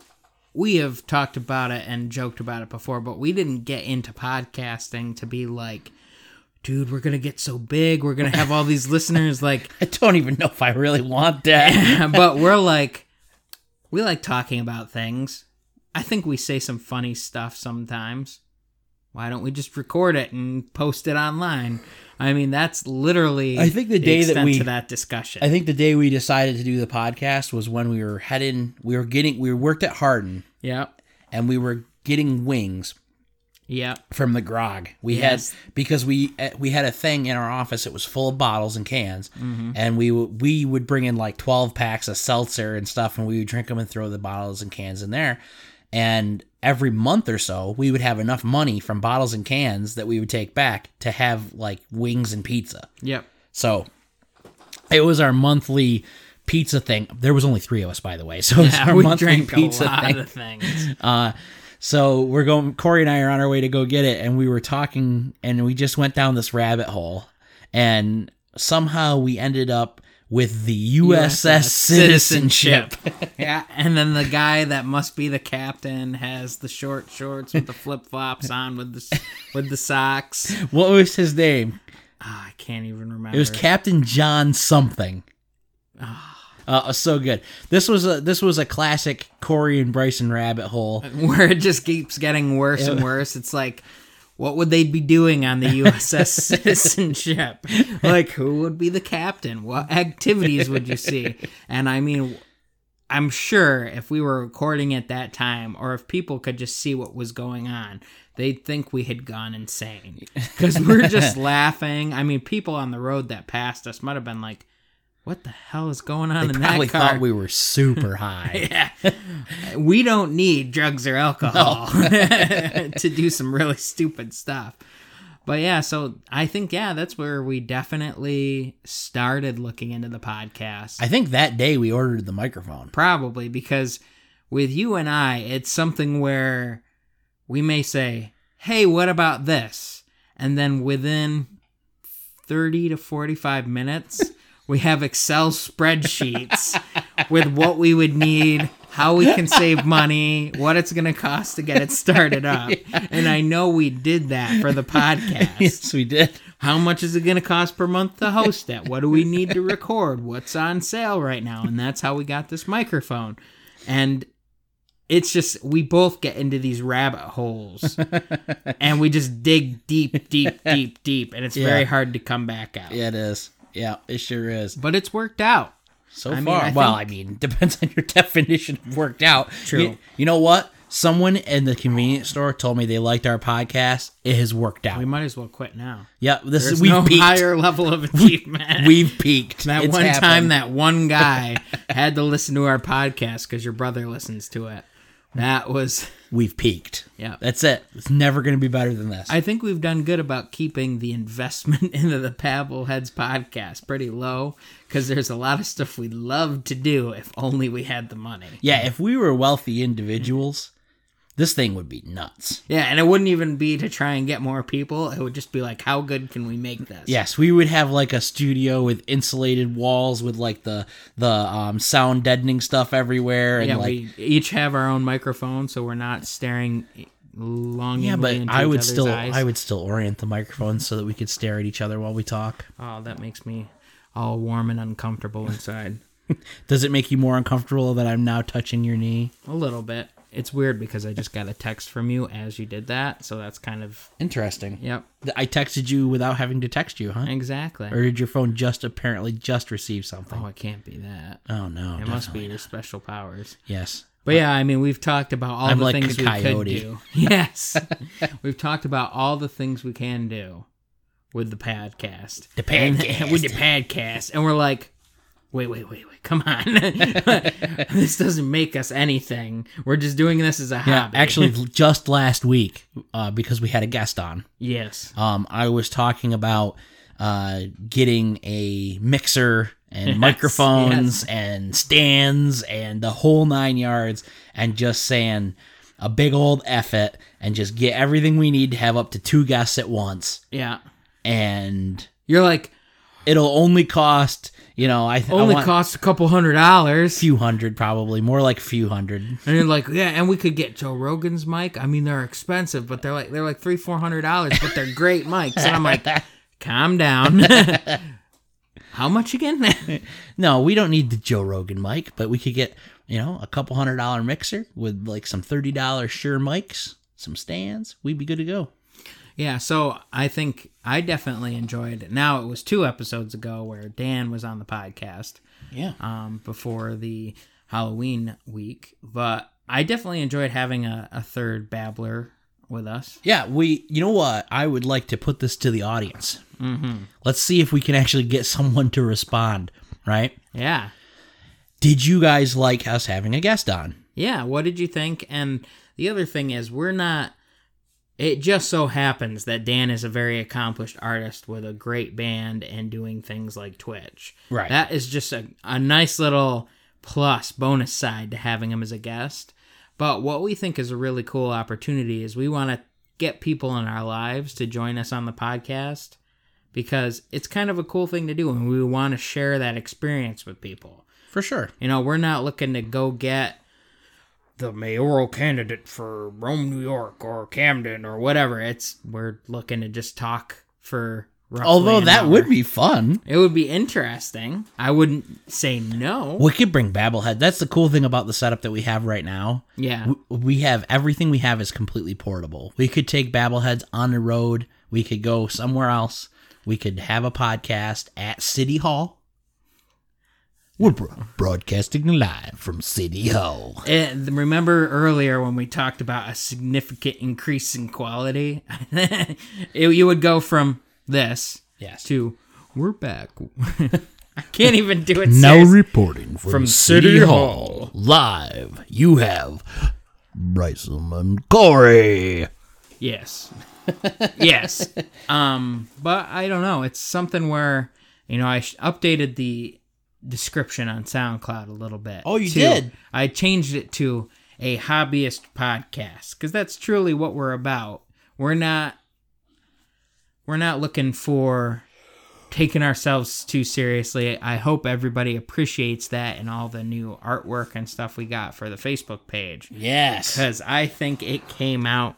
we have talked about it and joked about it before, but we didn't get into podcasting to be like, dude, we're gonna get so big, we're gonna have all these listeners. [LAUGHS] Like,
I don't even know if I really want that. [LAUGHS]
but [LAUGHS] we're like, we like talking about things. I think we say some funny stuff sometimes. Why don't we just record it and post it online? I mean, that's literally.
I think the day that we-
to that discussion.
I think the day we decided to do the podcast was when we were heading. We were getting. We worked at Harden.
Yeah.
and we were getting wings
yep.
from the grog. We
Yes.
had because we uh, we had a thing in our office. It was full of bottles and cans, and we we would bring in like twelve packs of seltzer and stuff, and we would drink them and throw the bottles and cans in there. And every month or so, we would have enough money from bottles and cans that we would take back to have like wings and pizza.
Yep.
So it was our monthly pizza thing. There was only three of us, by the way, so it was
Yeah,
our
we
monthly pizza
a lot
thing.
of things. [LAUGHS]
Uh, so we're going. Corey and I are on our way to go get it, and we were talking, and we just went down this rabbit hole, and somehow we ended up with the USS, citizenship. [LAUGHS]
yeah, and then the guy that must be the captain has the short shorts with the flip flops on with the with the socks.
what was his name?
Ah, I can't even remember.
It was Captain John something.
Ah.
Uh, so good. This was a this was a classic Corey and Bryson rabbit hole. [LAUGHS]
where it just keeps getting worse and worse. It's like what would they be doing on the USS [LAUGHS] Citizenship? Like, who would be the captain? What activities would you see? And I mean, I'm sure if we were recording at that time, or if people could just see what was going on, they'd think we had gone insane because we're just [LAUGHS] laughing. I mean, people on the road that passed us might have been like, "What the hell is going on
They
in
probably
that car?"
thought we were super [LAUGHS] high.
yeah. We don't need drugs or alcohol [LAUGHS] to do some really stupid stuff. But yeah, so I think yeah, that's where we definitely started looking into the podcast.
I think that day we ordered the microphone.
Probably because with you and I, it's something where we may say, "Hey, what about this?" And then within 30 to 45 minutes, we have Excel spreadsheets with what we would need, how we can save money, what it's going to cost to get it started up. And I know we did that for the podcast. [LAUGHS]
yes, we did.
How much is it going to cost per month to host it? What do we need to record? What's on sale right now? And that's how we got this microphone. And it's just we both get into these rabbit holes [LAUGHS] and we just dig deep, deep, deep, deep, and it's very hard to come back out.
Yeah, it is. Yeah, it sure is.
But it's worked out.
So
I mean,
far,
I
well, I mean, depends [LAUGHS] on your definition of worked out.
True.
You, you know what? Someone in the convenience store told me they liked our podcast. It has worked out.
We might as well quit now.
yeah, this is we've
no
peaked.
higher level of [LAUGHS] achievement.
We've peaked.
that
It's
one time that one guy [LAUGHS] had to listen to our podcast because your brother listens to it. That was
we've peaked.
yeah.
That's it. It's never going to be better than this.
I think we've done good about keeping the investment [LAUGHS] into the Babbleheads podcast pretty low because there's a lot of stuff we'd love to do if only we had the money.
yeah, if we were wealthy individuals, this thing would be nuts.
Yeah, and it wouldn't even be to try and get more people. It would just be like, how good can we make this?
Yes, we would have like a studio with insulated walls with like the the um, sound deadening stuff everywhere and
Yeah,
like
we each have our own microphone, so we're not staring longingly
yeah, but I would still
eyes.
I would still orient the microphone so that we could stare at each other while we talk.
Oh, that makes me all warm and uncomfortable inside. [LAUGHS]
Does it make you more uncomfortable that I'm now touching your knee?
a little bit. It's weird because I just got a text from you as you did that, so that's kind of
Interesting.
yep,
I texted you without having to text you, huh?
exactly.
Or did your phone just apparently just receive something?
Oh, it can't be that.
Oh no,
It must be
definitely
your special powers.
Yes.
But yeah, I mean, we've talked about all
I'm
the
like
things
a
we could
coyote.
do. [LAUGHS] Yes, [LAUGHS] we've talked about all the things we can do with the podcast.
The
And-
podcast. [LAUGHS]
with the podcast, and we're like, wait, wait, wait, wait, come on! [LAUGHS] this doesn't make us anything. We're just doing this as a
Yeah,
hobby.
actually, [LAUGHS] just last week, uh, because we had a guest on,
yes.
um, I was talking about uh, getting a mixer and
Yes,
microphones
yes.
and stands and the whole nine yards, and just saying a big old F it and just get everything we need to have up to two guests at once,
Yeah.
and
You're like,
it'll only cost you know I, th- I
only
want
costs a couple hundred dollars.
a few hundred probably more like a few hundred.
And you're like, yeah, and we could get Joe Rogan's mic. I mean, they're expensive, but they're like they're like three, four hundred dollars, but they're great mics. And I'm like, [LAUGHS] calm down. [LAUGHS] How much again? [LAUGHS]
No, we don't need the Joe Rogan mic, but we could get, you know, a couple hundred dollar mixer with like some $30 Shure mics, some stands. We'd be good to go.
yeah, so I think I definitely enjoyed it. Now it was two episodes ago where Dan was on the podcast
Yeah.
um, before the Halloween week, but I definitely enjoyed having a, a third babbler with us.
Yeah, we, you know what? I would like to put this to the audience. Mm-hmm. Let's see if we can actually get someone to respond, right?
Yeah.
Did you guys like us having a guest on?
Yeah, what did you think? And the other thing is, we're not. It just so happens that Dan is a very accomplished artist with a great band and doing things like Twitch.
Right.
That is just a, a nice little plus bonus side to having him as a guest. But what we think is a really cool opportunity is we want to get people in our lives to join us on the podcast because it's kind of a cool thing to do and we want to share that experience with people.
For sure.
You know, we're not looking to go get the mayoral candidate for Rome, New York, or Camden, or whatever. It's we're looking to just talk for
Although that
hour.
would be fun.
it would be interesting. I wouldn't say no.
We could bring Babblehead. That's the cool thing about the setup that we have right now.
Yeah.
W- We have everything we have is completely portable. We could take Babbleheads on the road. We could go somewhere else. We could have a podcast at City Hall. We're bro- broadcasting live from City Hall.
And remember earlier when we talked about a significant increase in quality? [LAUGHS] it, you would go from this
Yes.
to we're back. [LAUGHS] I can't even do it.
Now reporting from,
From
City,
City
Hall.
Hall.
live, you have Bryson and Corey.
Yes. yes. [LAUGHS] Um, but I don't know. It's something where you know I updated the description on SoundCloud a little bit.
Oh, you
to-
did?
I changed it to a hobbyist podcast because that's truly what we're about. We're not. We're not looking for taking ourselves too seriously. I hope everybody appreciates that and all the new artwork and stuff we got for the Facebook page
Yes.
because I think it came out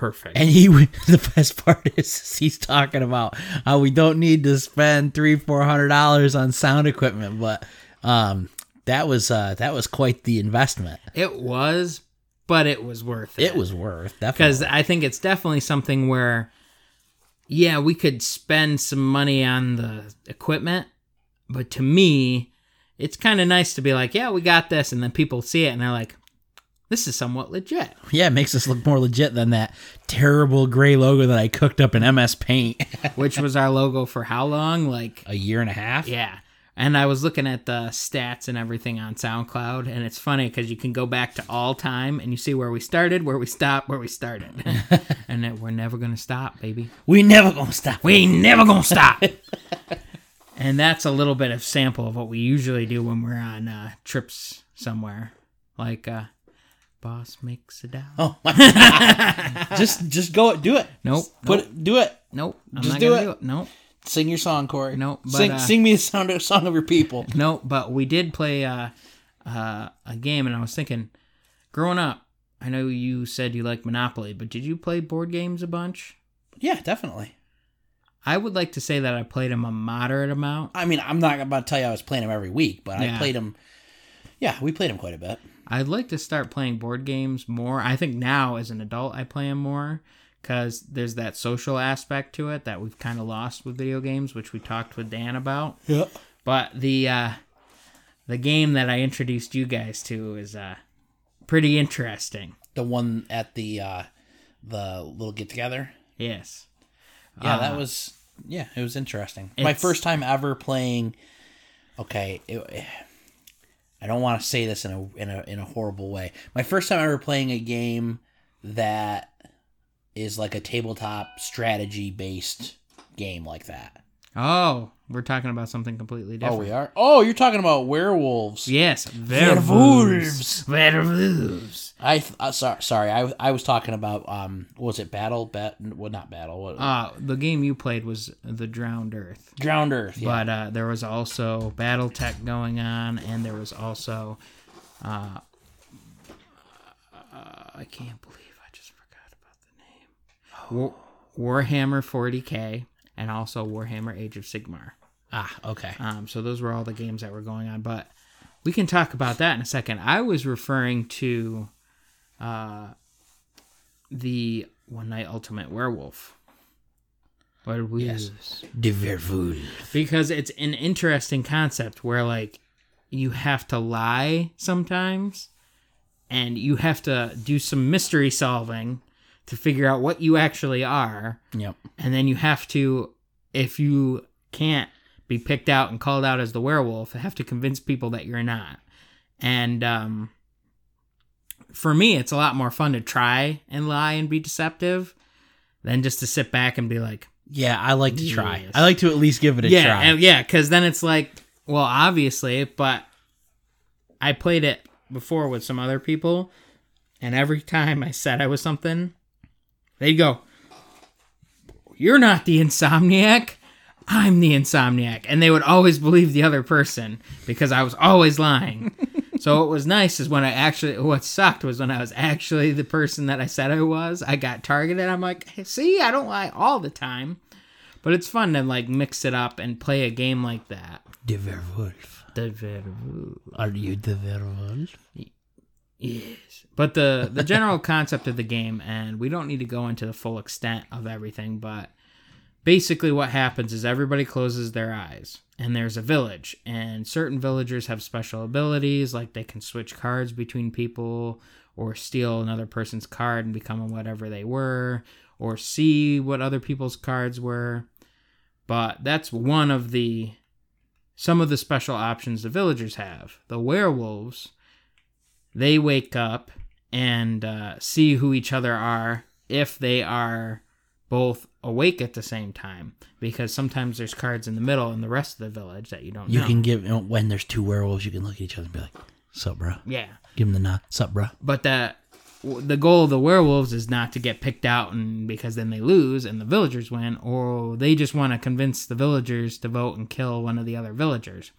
perfect.
And he, [LAUGHS] the best part is he's talking about how we don't need to spend three, four hundred dollars on sound equipment, but um, that was uh, that was quite the investment.
It was, but it was worth it.
It was worth
because. I think it's definitely something where, yeah, we could spend some money on the equipment, but to me, it's kind of nice to be like, yeah, we got this, and then people see it and they're like, this is somewhat legit.
Yeah, it makes us look more legit than that terrible gray logo that I cooked up in MS Paint [LAUGHS]
Which was our logo for how long? Like,
a year and a half.
yeah. And I was looking at the stats and everything on SoundCloud, and it's funny because you can go back to all time and you see where we started, where we stopped, where we started, [LAUGHS] and that we're never gonna stop, baby.
We never gonna stop.
We ain't never gonna stop. [LAUGHS] and that's a little bit of sample of what we usually do when we're on uh, trips somewhere, like uh, boss makes it out.
Oh my [LAUGHS] god! just just go it. Do it.
Nope,
Put
nope.
it. Do it.
Nope, I'm
Just do it.
do it. Nope,
Sing your song, Corey.
No, but,
sing
uh,
sing me a sound a song of your people. [LAUGHS]
nope. But we did play uh, uh, a game, and I was thinking, growing up, I know you said you like Monopoly, but did you play board games a bunch?
Yeah, definitely.
I would like to say that I played them a moderate amount.
I mean, I'm not about to tell you I was playing them every week, but I played them. Yeah, we played them quite a bit.
I'd like to start playing board games more. I think now as an adult I play them more because there's that social aspect to it that we've kind of lost with video games, which we talked with Dan about.
Yeah.
But the uh, the game that I introduced you guys to is uh, pretty interesting.
The one at the uh the little get together.
Yes.
Yeah,
Uh,
that was yeah, it was interesting. My first time ever playing. Okay, it, I don't want to say this in a in a in a horrible way. My first time ever playing a game that is like a tabletop strategy based game like that.
Oh, we're talking about something completely different.
Oh, we are. Oh, you're talking about werewolves.
Yes,
Werewolves.
werewolves. Werewolves.
I th- uh, sorry, sorry. I, I was talking about um, was it battle? Bet? Well, not battle. What?
Uh, the game you played was The Drowned Earth.
Drowned Earth. Yeah.
But uh, there was also BattleTech going on, and there was also, uh, uh, I can't believe I just forgot about the name. War- Warhammer 40k, and also Warhammer Age of Sigmar.
ah, okay.
Um, so those were all the games that were going on. But we can talk about that in a second. I was referring to uh, the One Night Ultimate Werewolf. Werewolves
The werewolf.
because it's an interesting concept where like you have to lie sometimes and you have to do some mystery solving to figure out what you actually are
Yep.
and then you have to if you can't be picked out and called out as the werewolf have to convince people that you're not and um for me it's a lot more fun to try and lie and be deceptive than just to sit back and be like
Yeah, I like to try.
Yes.
I like to at least give it a
yeah,
try.
and- yeah, because then it's like, well, obviously, but I played it before with some other people, and every time I said I was something, they'd go, "You're not the insomniac." I'm the insomniac. And they would always believe the other person because I was always lying. [LAUGHS] so what was nice is when I actually, what sucked was when I was actually the person that I said I was, I got targeted. I'm like, hey, see, I don't lie all the time. But it's fun to like mix it up and play a game like that.
The werewolf.
The werewolf.
Are you the werewolf?
Yes. But the the general [LAUGHS] concept of the game, and we don't need to go into the full extent of everything, but basically what happens is everybody closes their eyes and there's a village and certain villagers have special abilities like they can switch cards between people or steal another person's card and become whatever they were or see what other people's cards were but that's one of the some of the special options the villagers have the werewolves they wake up and uh, see who each other are if they are both awake at the same time because sometimes there's cards in the middle in the rest of the village that you don't
You
know.
can give when there's two werewolves, you can look at each other and be like, "Sup, bro?"
yeah
Give them the nod. "Sup, bro?"
but that the goal of the werewolves is not to get picked out and because then they lose and the villagers win or they just want to convince the villagers to vote and kill one of the other villagers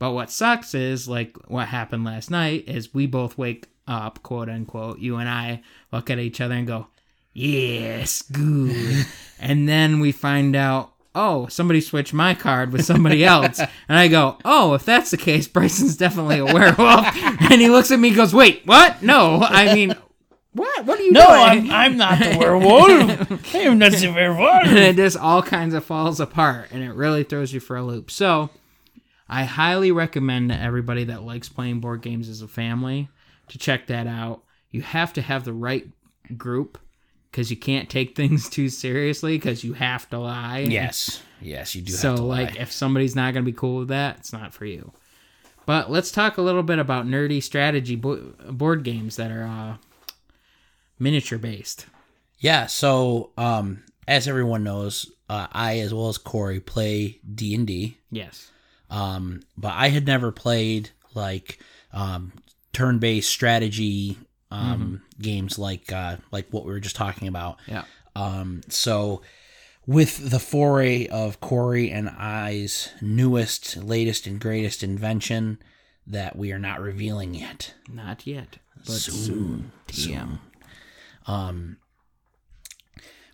but what sucks is like what happened last night is we both wake up quote unquote you and i look at each other and go yes good. [LAUGHS] And then we find out oh somebody switched my card with somebody [LAUGHS] else. And i go oh if that's the case [LAUGHS] bryson's definitely a werewolf. And he looks at me and goes wait what? No i mean what? What are you
No,
doing?
I'm, I'm not the werewolf. I am not the werewolf.
and it just all kinds of falls apart and it really throws you for a loop. So i highly recommend to everybody that likes playing board games as a family to check that out you have to have the right group because you can't take [LAUGHS] things too seriously because you have to lie
Yes, yes, you do.
so
have to
like if somebody's not going to be cool with that it's not for you but let's talk a little bit about nerdy strategy bo- board games that are uh, miniature based
yeah. So, um, as everyone knows, uh, I as well as Corey play D and D.
yes
Um, but I had never played like um, turn-based strategy um, games like uh, like what we were just talking about.
yeah
Um, so with the foray of Corey and I's newest, latest, and greatest invention that we are not revealing yet.
not yet but
Soon.
TM.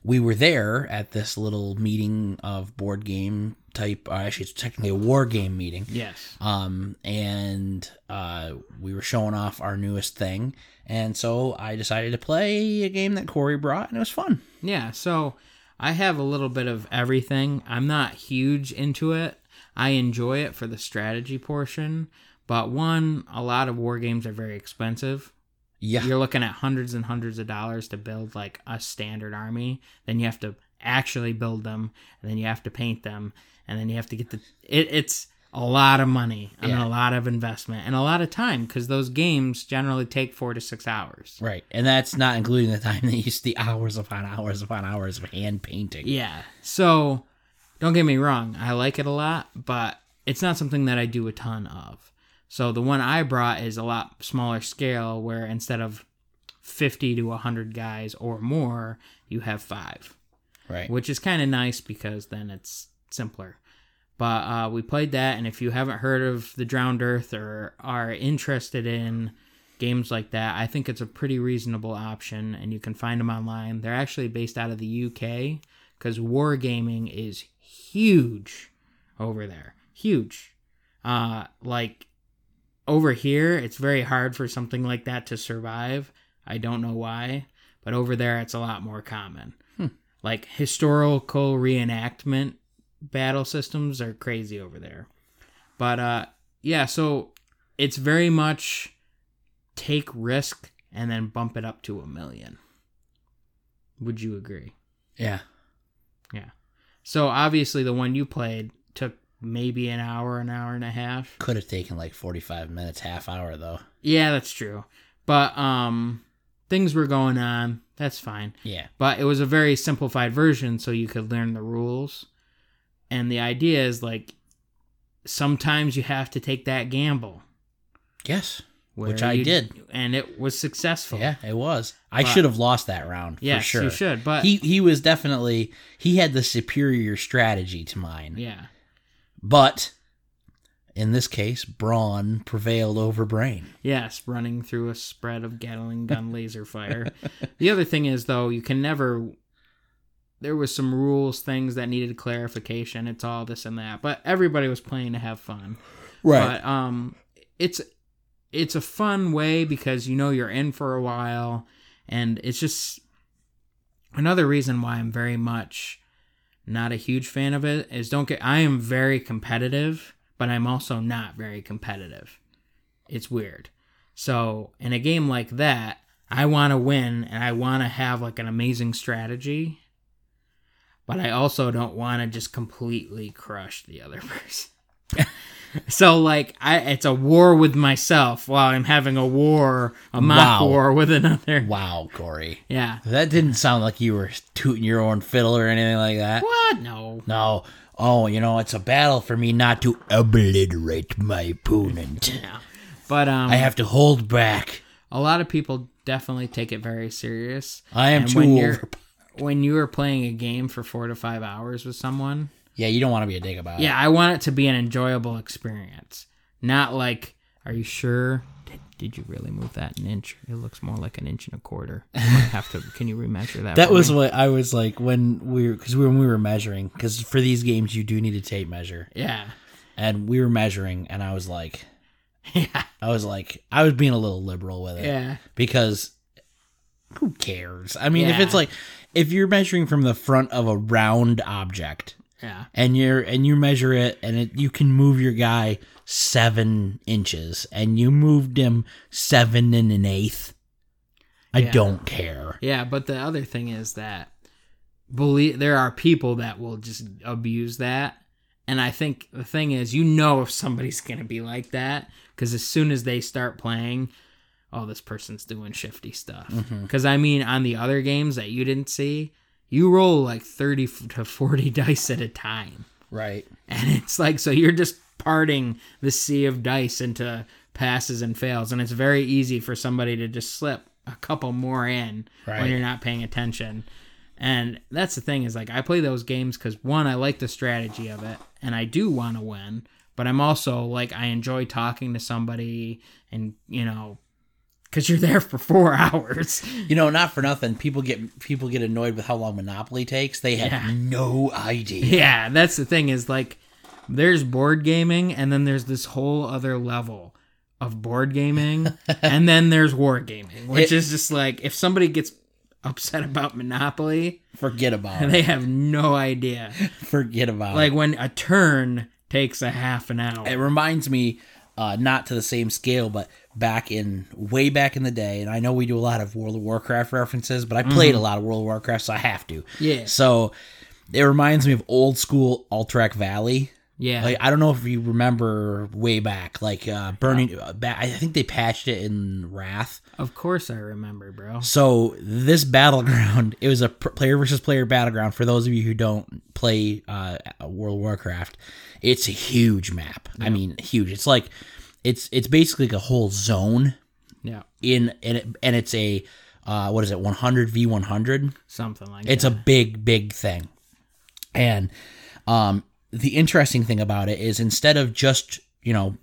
We were there at this little meeting of board game type. Uh, actually, it's technically a war game meeting.
yes
um, and uh, we were showing off our newest thing. And so I decided to play a game that Corey brought, and it was fun.
Yeah, so I have a little bit of everything. I'm not huge into it. I enjoy it for the strategy portion, but one, a lot of war games are very expensive.
Yeah,
You're looking at hundreds and hundreds of dollars to build like a standard army. Then you have to actually build them, and then you have to paint them, and then you have to get the. It, it's a lot of money and
Yeah.
a lot of investment and a lot of time because those games generally take four to six hours.
right. And that's not including the time that you see the hours upon hours upon hours of hand painting.
Yeah. So don't get me wrong, I like it a lot, but it's not something that I do a ton of. So the one I brought is a lot smaller scale where instead of 50 to 100 guys or more, you have 5,
Right.
which is kind of nice because then it's simpler. But uh, we played that, and if you haven't heard of the Drowned Earth or are interested in games like that, I think it's a pretty reasonable option, and you can find them online. They're actually based out of the UK because wargaming is huge over there. Huge. Uh, like over here, it's very hard for something like that to survive. I don't know why, but over there, it's a lot more common. Like historical reenactment battle systems are crazy over there. But uh, yeah, so it's very much take risk and then bump it up to a million. Would you agree?
Yeah.
Yeah. So obviously the one you played took maybe an hour, an hour and a half.
Could have taken like 45 minutes, half hour, though.
Yeah, that's true. But um things were going on. That's fine.
Yeah.
But it was a very simplified version so you could learn the rules. And the idea is like sometimes you have to take that gamble.
Yes. Which I
you-
did.
And it was successful.
Yeah, it was. I
But-
should have lost that round
Yes,
for sure.
you should. But
He he was definitely he had the superior strategy to mine.
yeah.
But in this case, brawn prevailed over brain.
Yes, running through a spread of Gatling gun laser fire. [LAUGHS] the other thing is, though, you can never there was some rules things that needed clarification. It's all this and that, but everybody was playing to have fun. Right. But um, it's it's a fun way because you know you're in for a while, and it's just another reason why I'm very much not a huge fan of it is don't get I am very competitive, but I'm also not very competitive. It's weird. So, in a game like that, I want to win and I want to have like an amazing strategy, but I also don't want to just completely crush the other [LAUGHS] person. so like I it's a war with myself while I'm having a war, a mock
Wow.
war with another.
Wow, Corey.
Yeah.
That didn't sound like you were tooting your own fiddle or anything like that.
What? No.
No. Oh, you know, it's a battle for me not to obliterate my opponent.
Yeah. But um
I have to hold back.
a lot of people definitely take it very serious.
I am too
when you're
over.
When you are playing a game for 4 to 5 hours with someone,
Yeah, you don't want to be a dick about it.
yeah, I want it to be an enjoyable experience. Not like, are you sure? Did, did you really move that an inch? It looks more like an inch and a quarter. You [LAUGHS] have to. Can you remeasure that?
That was
me?
what I was like when we were because when we were measuring because for these games you do need a tape measure
Yeah.
and we were measuring and I was like [LAUGHS]
Yeah.
I was like I was being a little liberal with it
Yeah.
because who cares? I mean, if it's like if you're measuring from the front of a round object
Yeah.
and you're and you measure it and it, you can move your guy seven inches and you moved him seven and an eighth, I
Yeah.
don't care.
Yeah, but the other thing is that believe there are people that will just abuse that. And I think the thing is, you know, if somebody's going to be like that, because as soon as they start playing, oh, this person's doing shifty stuff. Mm-hmm. Because I mean, on the other games that you didn't see, you roll like 30 to 40 [LAUGHS] dice at a time.
Right.
And it's like, so you're just parting the sea of dice into passes and fails. And it's very easy for somebody to just slip a couple more in
Right.
when you're not paying attention. And that's the thing is like, I play those games because one, I like the strategy of it and I do want to win. But I'm also like, I enjoy talking to somebody and, you know, because you're there for four [LAUGHS] hours.
You know, not for nothing. People get people get annoyed with how long Monopoly takes. They have
Yeah.
no idea.
Yeah, that's the thing is like there's board gaming and then there's this whole other level of board gaming [LAUGHS] and then there's war gaming, which
It-
is just like if somebody gets upset about Monopoly,
Forget about it.
they have no idea. [LAUGHS]
Forget about
Like
it.
Like when a turn takes a half an hour.
It reminds me, uh, not to the same scale, but back in way back in the day, and I know we do a lot of World of Warcraft references, but I played a lot of World of Warcraft, so I have to.
Yeah.
So it reminds me of old school Alterac Valley.
Yeah.
Like I don't know if you remember way back, like uh, burning. Uh, I think they patched it in Wrath.
of course I remember, bro.
So this battleground, it was a pr- player versus player battleground. For those of you who don't play uh, World of Warcraft, it's a huge map. I mean, huge. It's like it's it's basically like a whole zone
Yeah.
in and it, and it's a uh, what is it, 100 v 100.
Something like that.
It's
that.
a big big thing, and um, the interesting thing about it is instead of just you know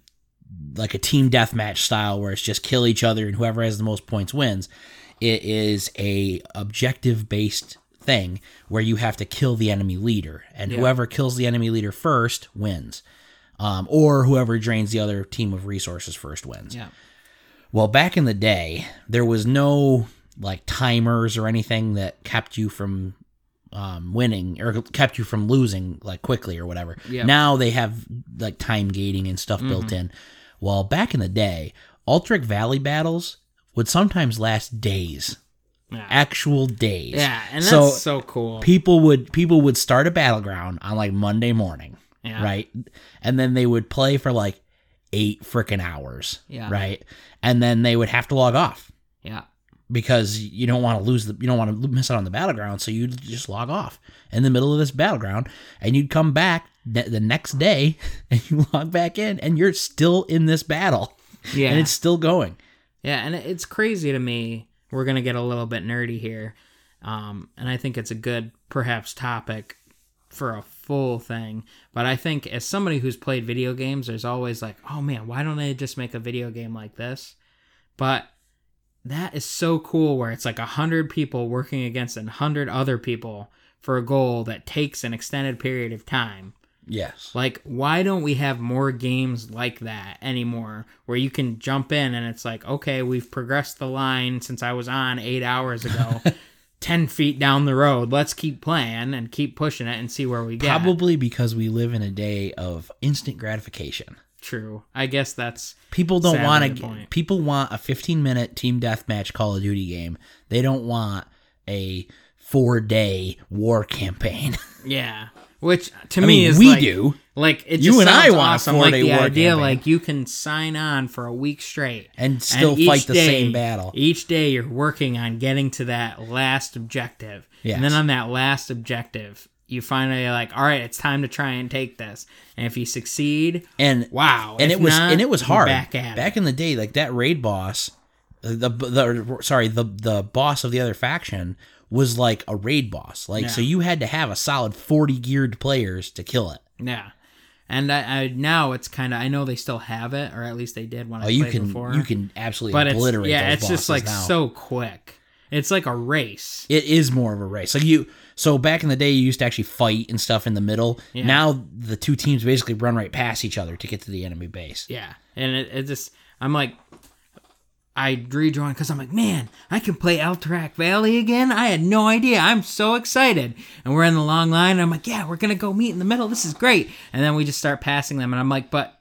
like a team deathmatch style where it's just kill each other and whoever has the most points wins. It is a objective based thing where you have to kill the enemy leader, and
Yeah.
whoever kills the enemy leader first wins, um, or whoever drains the other team of resources first wins.
Yeah.
Well, back in the day, there was no like timers or anything that kept you from um, winning or kept you from losing like quickly or whatever.
Yeah.
Now they have like time gating and stuff built in. Well, back in the day, Alterac Valley battles would sometimes last days,
Yeah.
actual days.
Yeah, and that's
so
so, cool.
people would people would start a battleground on like Monday morning,
Yeah.
right? And then they would play for like eight freaking hours,
Yeah.
right? And then they would have to log off
Yeah.
because you don't want to lose the you don't want to miss out on the battleground, so you just log off in the middle of this battleground, and you'd come back the next day [LAUGHS] and you log back in, and you're still in this battle,
Yeah.
and it's still going.
Yeah, and it's crazy to me. We're gonna get a little bit nerdy here, um, and I think it's a good, perhaps, topic for a full thing. But I think as somebody who's played video games, there's always like, oh man, why don't they just make a video game like this? But that is so cool, where it's like a hundred people working against a hundred other people for a goal that takes an extended period of time.
Yes.
Like, why don't we have more games like that anymore where you can jump in and it's like, okay, we've progressed the line since I was on eight hours ago, [LAUGHS] 10 feet down the road. Let's keep playing and keep pushing it and see where we get.
Probably because we live in a day of instant gratification.
True. I guess that's
People don't want to. People want a 15 minute team deathmatch Call of Duty game. They don't want a four day war campaign. [LAUGHS]
yeah. Which to
I
me
mean,
is
we
like,
do,
Like it
You and I want
awesome. Like the
war
idea,
campaign.
like you can sign on for a week straight
and still
each
fight the
day-
same battle.
Each day you're working on getting to that last objective.
Yes.
And then on that last objective, you finally like, all right, it's time to try and take this. And if you succeed,
And
wow.
and it was
not,
and it was hard
Back at
back
it.
in the day. Like that raid boss, uh, the the sorry the the boss of the other faction was like a raid boss. Like so you had to have a solid 40 geared players to kill it.
Yeah. And I, I now it's kind of I know they still have it, or at least they did when I
Oh, you
played
can
before.
you can absolutely
but it's
obliterate
yeah,
those
it's just like
now.
so quick. It's like a race.
it is more of a race. Like you, so back in the day, you used to actually fight and stuff in the middle.
Yeah.
Now the two teams basically run right past each other to get to the enemy base.
Yeah, and it, it just I'm like, I rejoined because I'm like, man, I can play Alterac Valley again. I had no idea. I'm so excited, and we're in the long line. And I'm like, yeah, we're gonna go meet in the middle. This is great. And then we just start passing them, and I'm like, but,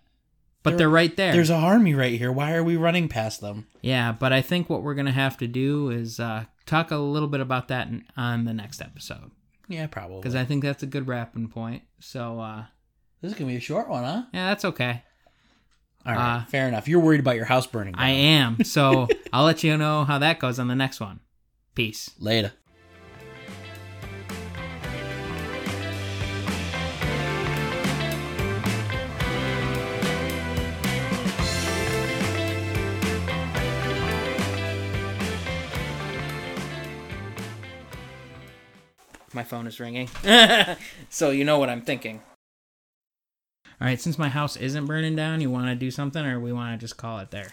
but they're, right there.
There's a army right here. Why are we running past them?
yeah, but I think what we're gonna have to do is uh, talk a little bit about that in, on the next episode
Yeah, probably.
because I think that's a good wrapping point. So uh,
this is gonna be a short one, huh?
yeah, that's okay.
All right,
Uh,
fair enough. You're worried about your house burning.
I am. So [LAUGHS] I'll let you know how that goes on the next one. Peace.
Later.
My phone is ringing. [LAUGHS] so you know what I'm thinking. All right, since my house isn't burning down, you want to do something or we want to just call it there?